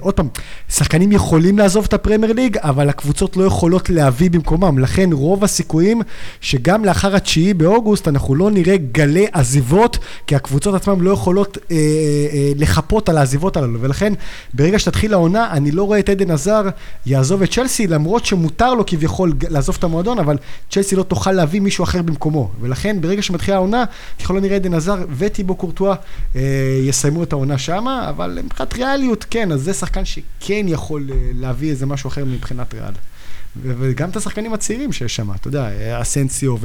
עוד פעם, שחקנים יכולים לעזוב את הפרמייר ליג, אבל הקבוצות לא יכולות להביא במקומם, לכן רוב הסיכויים שגם לאחר התשיעי באוגוסט אנחנו לא נראה גלי עזיבות, כי הקבוצות עצמן לא יכולות אה, אה, לחפות על העזיבות הללו, ולכן ברגע שתתחיל העונה, אני לא רואה את עדן עזר יעזוב את צ'לסי, למרות שמותר לו כביכול לעזוב את המועדון, אבל צ'לסי לא תוכל להביא מישהו אחר במקומו. ולכן ברגע שמתחילה העונה, ככל הנראה עדן עזר וטיבו קורטואה אה, יסיימו את העונה שמה, אבל מבחינת ריאליות, כן, אז זה שחקן שכן יכול אה, להביא איזה משהו אחר מבחינת ריאל. וגם את השחקנים הצעירים שיש שם, אתה יודע, אסנסיו,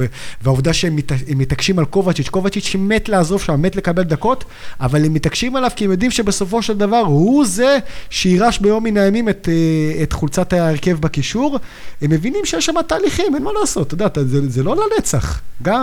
והעובדה שהם מת- הם מתעקשים על קובצ'יץ', קובצ'יץ' מת לעזוב שם, מת לקבל דקות, אבל הם מתעקשים עליו כי הם יודעים שבסופו של דבר הוא זה שיירש ביום מן הימים את, אה, את חולצת ההרכב בקישור. הם מבינים שיש שם תהליכים, אין מה לעשות, אתה יודע, זה, זה לא לנצח. גם,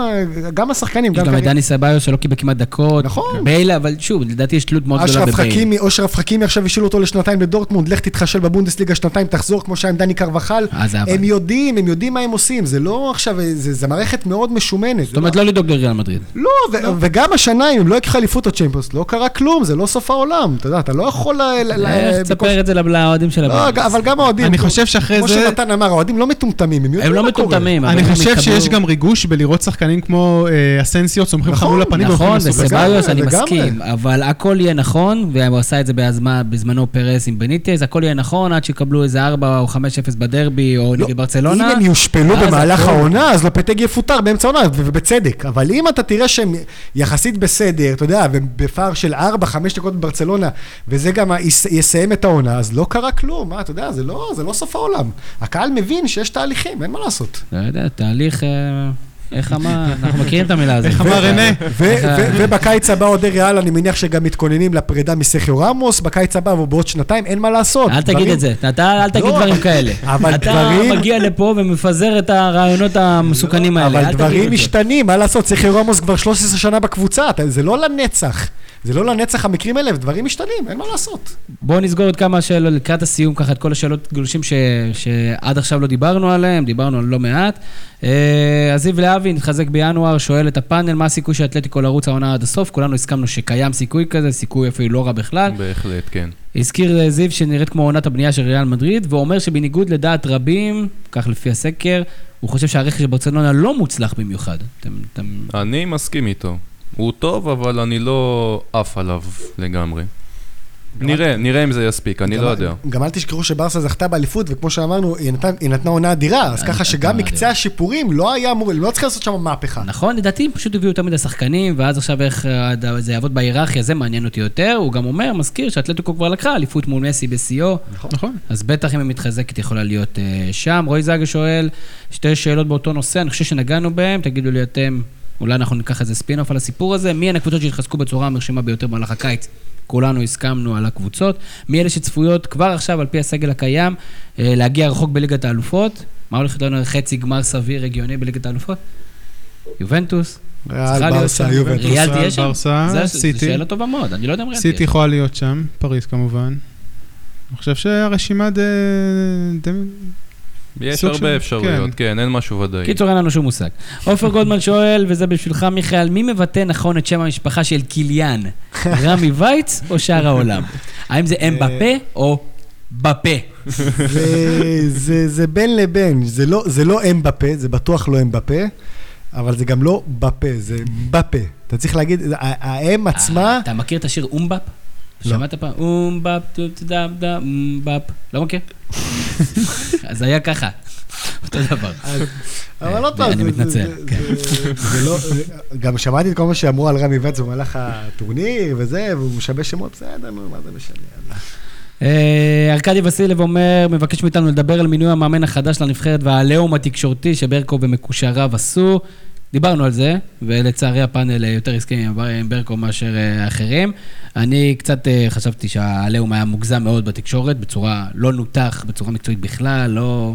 גם השחקנים, יש גם את דני סביו שלא קיבל כמעט דקות. נכון. ביילה, אבל שוב, לדעתי יש תלות מאוד גדולה בביילה. חכימי, אשרף חכימי עכשיו השאילו אותו לשנתיים לדורטמונד, לך תתחשל בבונדסליגה שנתיים, תחזור כמו שהיה עם דני קרבחל. זה עבד. הם יודעים, הם יודעים מה הם עושים, זה לא עכשיו, זה, זה מערכת מאוד משומנת. זאת אומרת, לא לדאוג לריאל מדריד. לא, ו- וגם השנה, אם הם לא יקחו אליפות הצ'מפיונס, לא קרה כלום, זה לא סוף העולם. אתה יודע, אתה לא יכול... ל- איך תספר את זה לאוהדים של לא, הבאס? אבל גם האוהדים. אני כמו- חושב שאחרי כמו זה- שנתן אמר, האוהדים לא מטומטמים, הם יודעים הם לא מה קורה. מטומטמים, אבל אני חושב שיש גם ריגוש בלראות שחקנים כמו אה, אסנסיו צומחים לך נכון, מול הפנים נכון, זה. וסביוס, אני. מסכים, אבל הכל יהיה נכון, והוא עשה את זה בזמנו פרס עם בניטז, הכל יהיה נכון עד שיקבלו איזה 4 או 5-0 בדרבי, או לא, נגד ברצלונה. אם הם יושפלו במהלך הכל- העונה, אז לופטגי יפוטר באמצע העונה, ובצדק. אבל אם אתה תראה שהם יחסית בסדר, אתה יודע, ובפער של 4-5 דקות בברצלונה, וזה גם יס- יסיים את העונה, אז לא קרה כלום, מה, אתה יודע, זה לא, זה לא סוף העולם. הקהל מבין שיש תהליכים, אין מה לעשות. לא יודע, תהליך, אה, איך אמר, אנחנו מכירים את המילה הזאת. איך אמר רנה? ובקיץ הבא אוהדי ריאל, אני מניח שגם מתכוננים לפרידה מסכיו רמוס, בקיץ הבא ובעוד שנתיים, אין מה לעשות. אל תגיד את זה, אתה אל תגיד לא, דברים כאלה. אבל אתה דברים- מגיע לפה ומפזר את הרעיונות המסוכנים האלה, אל אבל תגיד את דברים. משתנים, מה לעשות? סרחיו רמוס כבר 13 שנה בקבוצה, אתה- זה לא לנצח. זה לא לנצח המקרים האלה, ודברים משתנים, אין מה לעשות. בואו נסגור עוד כמה שאלות לקראת הסיום, ככה את כל השאלות גלושים ש... שעד עכשיו לא דיברנו עליהם, דיברנו על לא מעט. אה, אז זיו להבי, נתחזק בינואר, שואל את הפאנל, מה הסיכוי של אתלטיקו לרוץ העונה עד הסוף? כולנו הסכמנו שקיים סיכוי כזה, סיכוי אפילו לא רע בכלל. בהחלט, כן. הזכיר אה, זיו שנראית כמו עונת הבנייה של ריאל מדריד, ואומר שבניגוד לדעת רבים, כך לפי הסקר, הוא חושב שהרכש של ברצלונה לא מוצלח במיוחד. אתם... אתם... אני מסכים איתו. הוא טוב, אבל אני לא עף עליו לגמרי. נראה, נראה אם זה יספיק, אני גם- לא יודע. גם אל תשכחו שברסה זכתה באליפות, וכמו שאמרנו, היא נתנה- היא נתנה עונה אדירה, אז אה, ככה שגם מקצה אדירה. השיפורים לא היה אמור, לא צריכים לעשות שם מהפכה. נכון, לדעתי הם פשוט הביאו יותר מדי שחקנים, ואז עכשיו איך אה, זה יעבוד בהיררכיה, זה מעניין אותי יותר. הוא גם אומר, מזכיר שאתלטיקו כבר לקחה אליפות מול מסי בשיאו, נכון. אז בטח אם היא מתחזקת יכולה להיות אה, שם. רועי זגה שואל, שתי שאלות באותו נושא, אני חושב שנגענו בהם, תגידו לי אתם, אולי אנחנו ניקח איזה ספין-אוף על הסיפור הזה, מי הן הקבוצות שהתחזקו בצורה המרשימה ביותר במהלך הקיץ? כולנו הסכמנו על הקבוצות. מי אלה שצפויות כבר עכשיו, על פי הסגל הקיים, אה, להגיע רחוק בליגת האלופות? מה הולך לנו חצי גמר סביר, הגיוני בליגת האלופות? יובנטוס? ריאל, ברסה. יובנטוס. ריאל ברסה, תהיה שם? ברסה, סיטי. זו שאלה טובה מאוד, אני לא יודע אם ריאל תהיה סיטי יכולה להיות שם, פריז כמובן. אני חושב שהרשימה די... יש הרבה של- אפשרויות, כן, אין משהו ודאי. קיצור, אין לנו שום מושג. עופר גולדמן שואל, וזה בשבילך, מיכאל, מי מבטא נכון את שם המשפחה של קיליאן? רמי וייץ או שאר העולם? האם זה אם בפה או בפה? זה- זה- זה בין לבין, זה לא- זה לא אם בפה, זה בטוח לא אם בפה, אבל זה גם לא בפה, זה בפה. אתה צריך להגיד, האם עצמה, אתה מכיר את השיר אומבאפ? לא. שמעת פעם? אומבאפ, טו טו דם דם, אומבאפ. לא מכיר? אז היה ככה. אותו דבר. אבל עוד פעם, אני מתנצל, כן. לא, גם שמעתי את כל מה שאמרו על רמי וייץ במהלך הטורניר וזה, והוא משבש שמות, בסדר, נו, מה זה משנה. אה, ארכדי וסילב אומר, מבקש מאיתנו לדבר על מינוי המאמן החדש לנבחרת והעליהום התקשורתי שברקו ומקושריו עשו. דיברנו על זה, ולצערי הפאנל אה, יותר הסכים עם בר- עם ברקו מאשר אה, האחרים. אני קצת אה, חשבתי שהעליהום היה מוגזם מאוד בתקשורת, בצורה לא נותח, בצורה מקצועית בכלל, לא...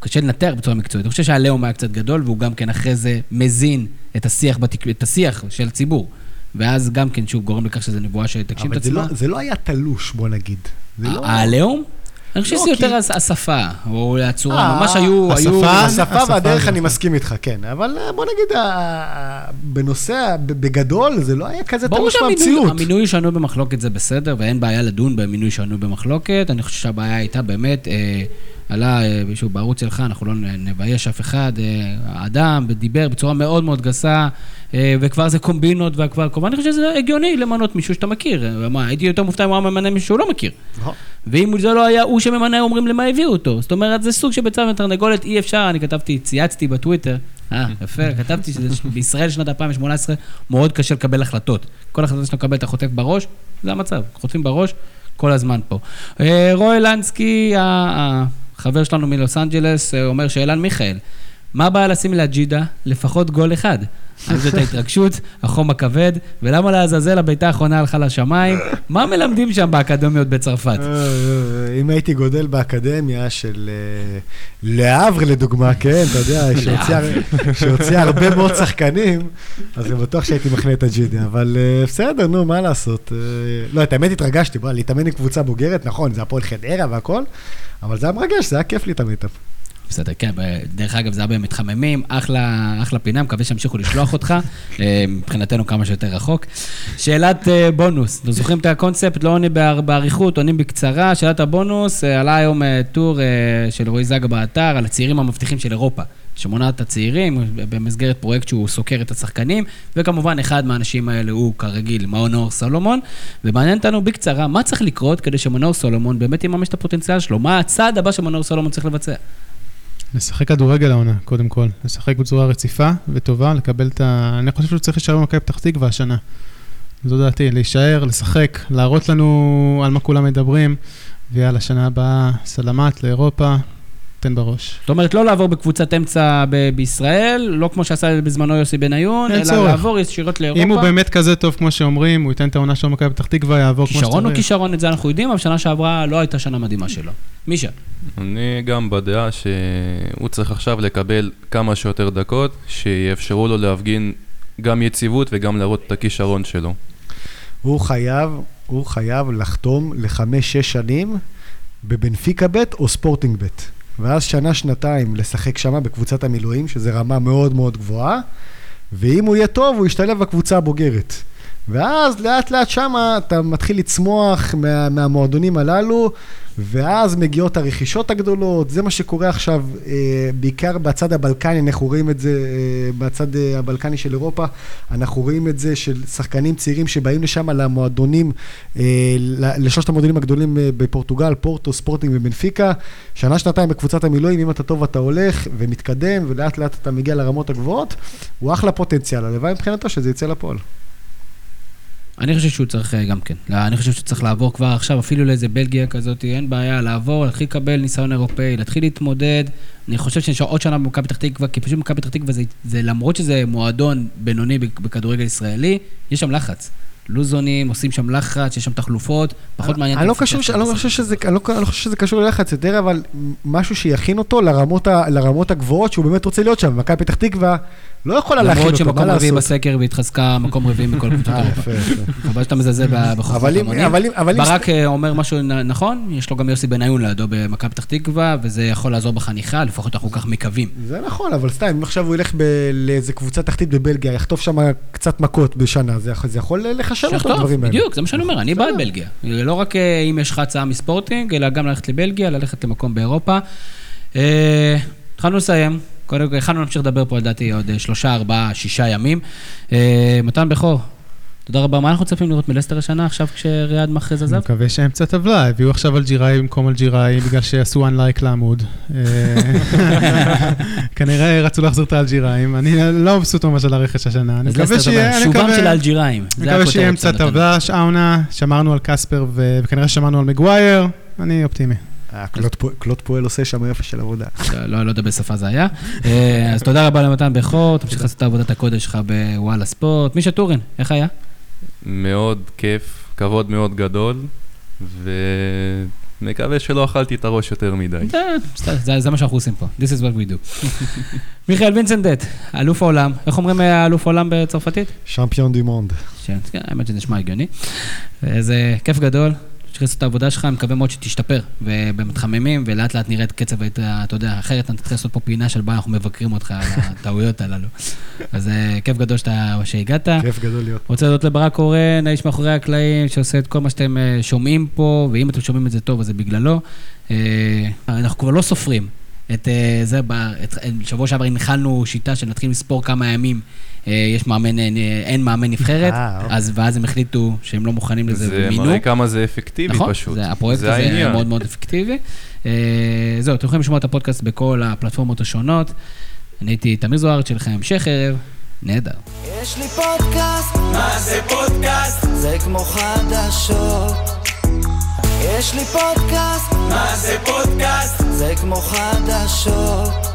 קשה לנתח בצורה מקצועית. אני חושב שהעליהום היה קצת גדול, והוא גם כן אחרי זה מזין את השיח, בתק... את השיח של הציבור. ואז גם כן, שוב, גורם לכך שזה נבואה שתגשים את אבל עצמה. לא- זה לא היה תלוש, בוא נגיד. זה לא... אני חושב לא, שזה יותר השפה, או הצורה, אה, ממש היו... השפה? והדרך אני. מסכים איתך, כן. אבל אה, בוא נגיד, בנושא, בגדול, זה לא היה כזה תלוש שהמינוי מהמציאות. המינוי שנוי במחלוקת זה בסדר, ואין בעיה לדון במינוי שנוי במחלוקת. אני חושב שהבעיה הייתה באמת, אה, עלה אה, מישהו בערוץ שלך, אנחנו לא נבייש אף אחד, אה, האדם ודיבר בצורה מאוד מאוד גסה, אה, וכבר זה קומבינות, וכבר, כמובן אני חושב שזה הגיוני למנות מישהו שאתה מכיר. מה, הייתי יותר מופתע אם הוא היה ממנה מישהו שהוא לא מכיר. נכון. ואם זה לא היה הוא שממנה, אומרים למה הביאו אותו. זאת אומרת, זה סוג של ביצה ותרנגולת, אי אפשר, אני כתבתי, צייצתי בטוויטר, אה, יפה, כתבתי שבישראל שנת 2018 מאוד קשה לקבל החלטות. כל החלטה שאתה מקבל אתה חוטף בראש, זה המצב, חוטפים בראש כל הזמן פה. רוי לנסקי, החבר שלנו מלוס אנג'לס, אה, אומר שאלן מיכאל, מה הבעיה לשים לאג'ידה לפחות גול אחד? האם זאת ההתרגשות, החום הכבד, ולמה לעזאזל הבעיטה האחרונה הלכה לשמיים? מה מלמדים שם באקדמיות בצרפת? אה, אה, אם הייתי גודל באקדמיה של אה, להאבר לדוגמה, כן, אתה יודע, שהוציאה- הרבה מאוד שחקנים, אז אני בטוח שהייתי מחנה את הג'ידי, אבל בסדר, נו, מה לעשות. לא, את האמת התרגשתי, בוא, להתאמן עם קבוצה בוגרת, נכון, זה הפועל חדרה והכל, אבל זה היה מרגש, זה היה כיף להתאמן איתם. בסדר, כן, דרך אגב, זה היה במתחממים, אחלה, אחלה פינה, מקווה שימשיכו לשלוח אותך, אה, מבחינתנו כמה שיותר רחוק. שאלת אה, בונוס, אתם זוכרים את הקונספט? לא עונים באר- באריכות, עונים בקצרה. שאלת הבונוס, אה, עלה היום טור של רועי זגה באתר על הצעירים המבטיחים של אירופה. שמונת הצעירים, במסגרת פרויקט שהוא סוקר את השחקנים, וכמובן אחד מהאנשים האלה הוא כרגיל מאונור סולומון, ומעניין אותנו בקצרה, מה צריך לקרות כדי שמנור סולומון באמת יממש את הפוטנציאל שלו? מה הצעד הבא שמנור סולומון צריך לבצע? לשחק כדורגל העונה, קודם כל. לשחק בצורה רציפה וטובה, לקבל את ה... אני חושב שהוא צריך להישאר במכבי פתח תקווה השנה. זו דעתי, להישאר, לשחק, להראות לנו על מה כולם מדברים, ויאללה, שנה הבאה, סלמת לאירופה, תן בראש. זאת אומרת, לא לעבור בקבוצת אמצע ב- בישראל, לא כמו שעשה בזמנו יוסי בניון, אלא צורך. לעבור ישירות לאירופה. אם הוא באמת כזה טוב כמו שאומרים, הוא ייתן את העונה שלו במכבי פתח תקווה, יעבור כמו כישרון הוא שצריך. כישרון, את זה אנחנו יודעים, אבל שנה שעברה לא הייתה שנה מדהימה שלו. מישה. אני גם בדעה שהוא צריך עכשיו לקבל כמה שיותר דקות, שיאפשרו לו להפגין גם יציבות וגם להראות את הכישרון שלו. הוא חייב, הוא חייב לחתום לחמש-שש שנים בבנפיקה ב' או ספורטינג ב'. ואז שנה-שנתיים לשחק שמה בקבוצת המילואים, שזה רמה מאוד מאוד גבוהה, ואם הוא יהיה טוב, הוא ישתלב בקבוצה הבוגרת. ואז לאט לאט שמה אתה מתחיל לצמוח מה, מהמועדונים הללו, ואז מגיעות הרכישות הגדולות, זה מה שקורה עכשיו, אה, בעיקר בצד הבלקני, אנחנו רואים את זה, אה, בצד אה, הבלקני של אירופה, אנחנו רואים את זה של שחקנים צעירים שבאים לשם למועדונים, אה, לשלושת המועדונים הגדולים אה, בפורטוגל, פורטו, ספורטינג ובנפיקה, שנה, שנתיים בקבוצת המילואים, אם אתה טוב אתה הולך ומתקדם, ולאט לאט אתה מגיע לרמות הגבוהות, הוא אחלה פוטנציאל, הלוואי מבחינתו שזה יצא לפועל. אני חושב שהוא צריך אה, גם כן. אני חושב שהוא צריך לעבור כבר עכשיו, אפילו לאיזה בלגיה כזאת, אין בעיה, לעבור, להתחיל לקבל ניסיון אירופאי, להתחיל להתמודד. אני חושב שיש עוד שנה במכבי פתח תקווה, כי פשוט מכבי פתח תקווה זה, זה למרות שזה מועדון בינוני בכ- בכדורגל ישראלי, יש שם לחץ. לוזונים, עושים שם לחץ, יש שם תחלופות, פחות מעניין. אני לא לא חושב. שזה, לא, אני לא חושב שזה קשור ללחץ יותר, אבל משהו שיכין אותו לרמות הגבוהות שהוא באמת רוצה להיות שם. מכבי פתח תקווה לא יכולה להכין למרות אותו, מה שמקום רביעי לעשות? בסקר והתחזקה מקום רביעי מכל קבוצות אה, אירופה. חבל שאתה מזלזל בחוכמת המונים. ברק אה, אומר משהו נכון, יש לו גם יוסי בניון לידו במכבי פתח תקווה, וזה יכול לעזור בחניכה, לפחות אנחנו כך מקווים. זה נכון, אבל סתם, אם עכשיו הוא ילך לאיזה קבוצה תחתית בבלגיה, יחטוף שם קצת מכות בשנה, זה, יכול- לחשב אותו, שיחטוף, הדברים האלה. בדיוק, זה מה שאני אומר, אני בעד בלגיה. לא רק אה, אם יש לך הצעה מספורטינג, אלא גם ללכת לבלגיה, ללכת למקום באירופה. התחלנו לסיים. קודם כל, התחלנו להמשיך לדבר פה, לדעתי, עוד אה, שלושה, ארבעה, שישה ימים. אה, מתן בכור, תודה רבה. מה אנחנו צופים לראות מלסטר השנה, עכשיו כשריאד מחרז אני עזב? מקווה שאמצע טבלה, הביאו עכשיו אלג'יראי במקום אלג'יראי, בגלל שעשו unlike לעמוד. אה, כנראה רצו להחזיר את האלג'יראים, אני לא מבסוט ממש על הרכש השנה. אני מקווה שיהיה, אני שובם של האלג'יראים. אני מקווה שיהיה אמצע נותן. טבלה, שעה עונה, שמרנו על קספר וכנראה שמרנו על מגווייר, אני אופטימי. אה, קלוט פוע- קלוט פועל עושה שם יפה של עבודה. לא, לא יודע באיזה שפה זה היה. אה, אז תודה רבה למתן בכור, תמשיך לעשות את עבודת הקודש שלך בוואלה ספורט. מישה טורין, איך היה? מאוד כיף, כבוד מאוד גדול, ומקווה שלא אכלתי את הראש יותר מדי. זה- בסדר, זה- מה שאנחנו עושים פה. This is what we do. מיכאל וינסנדט, אלוף העולם. איך אומרים אה, אלוף העולם בצרפתית? שמפיון. כן, כן, האמת שזה נשמע הגיוני. זה כיף גדול. תמשיך לעשות את העבודה שלך, אני מקווה מאוד שתשתפר, ובמתחממים, ולאט לאט נראה את קצב, אתה יודע, אחרת אתה תתחיל לעשות פה פינה של בה אנחנו מבקרים אותך על הטעויות הללו. אז אה, כיף גדול שאתה, שהגעת. כיף גדול להיות. רוצה להודות לברק קורן, האיש מאחורי הקלעים, שעושה את כל מה שאתם אה, שומעים פה, ואם אתם שומעים את זה טוב, אז זה בגללו. אה, אנחנו כבר לא סופרים את זה, ב- את- שבוע שעבר הנחלנו שיטה שנתחיל לספור כמה ימים יש מאמן, אה, אין מאמן נבחרת, אה, אוקיי. אז ואז הם החליטו שהם לא מוכנים לזה זה ומינו. מראה כמה זה אפקטיבי נכון, פשוט. זה, הפרויקט זה הזה העניין. מאוד מאוד אפקטיבי. אה, זהו, אתם יכולים לשמוע את הפודקאסט בכל הפלטפורמות השונות. אני הייתי תמיר זוארץ שלכם, המשך ערב, נהדר. יש לי פודקאסט, מה זה פודקאסט? זה כמו חדשות. יש לי פודקאסט, מה זה פודקאסט? זה כמו חדשות.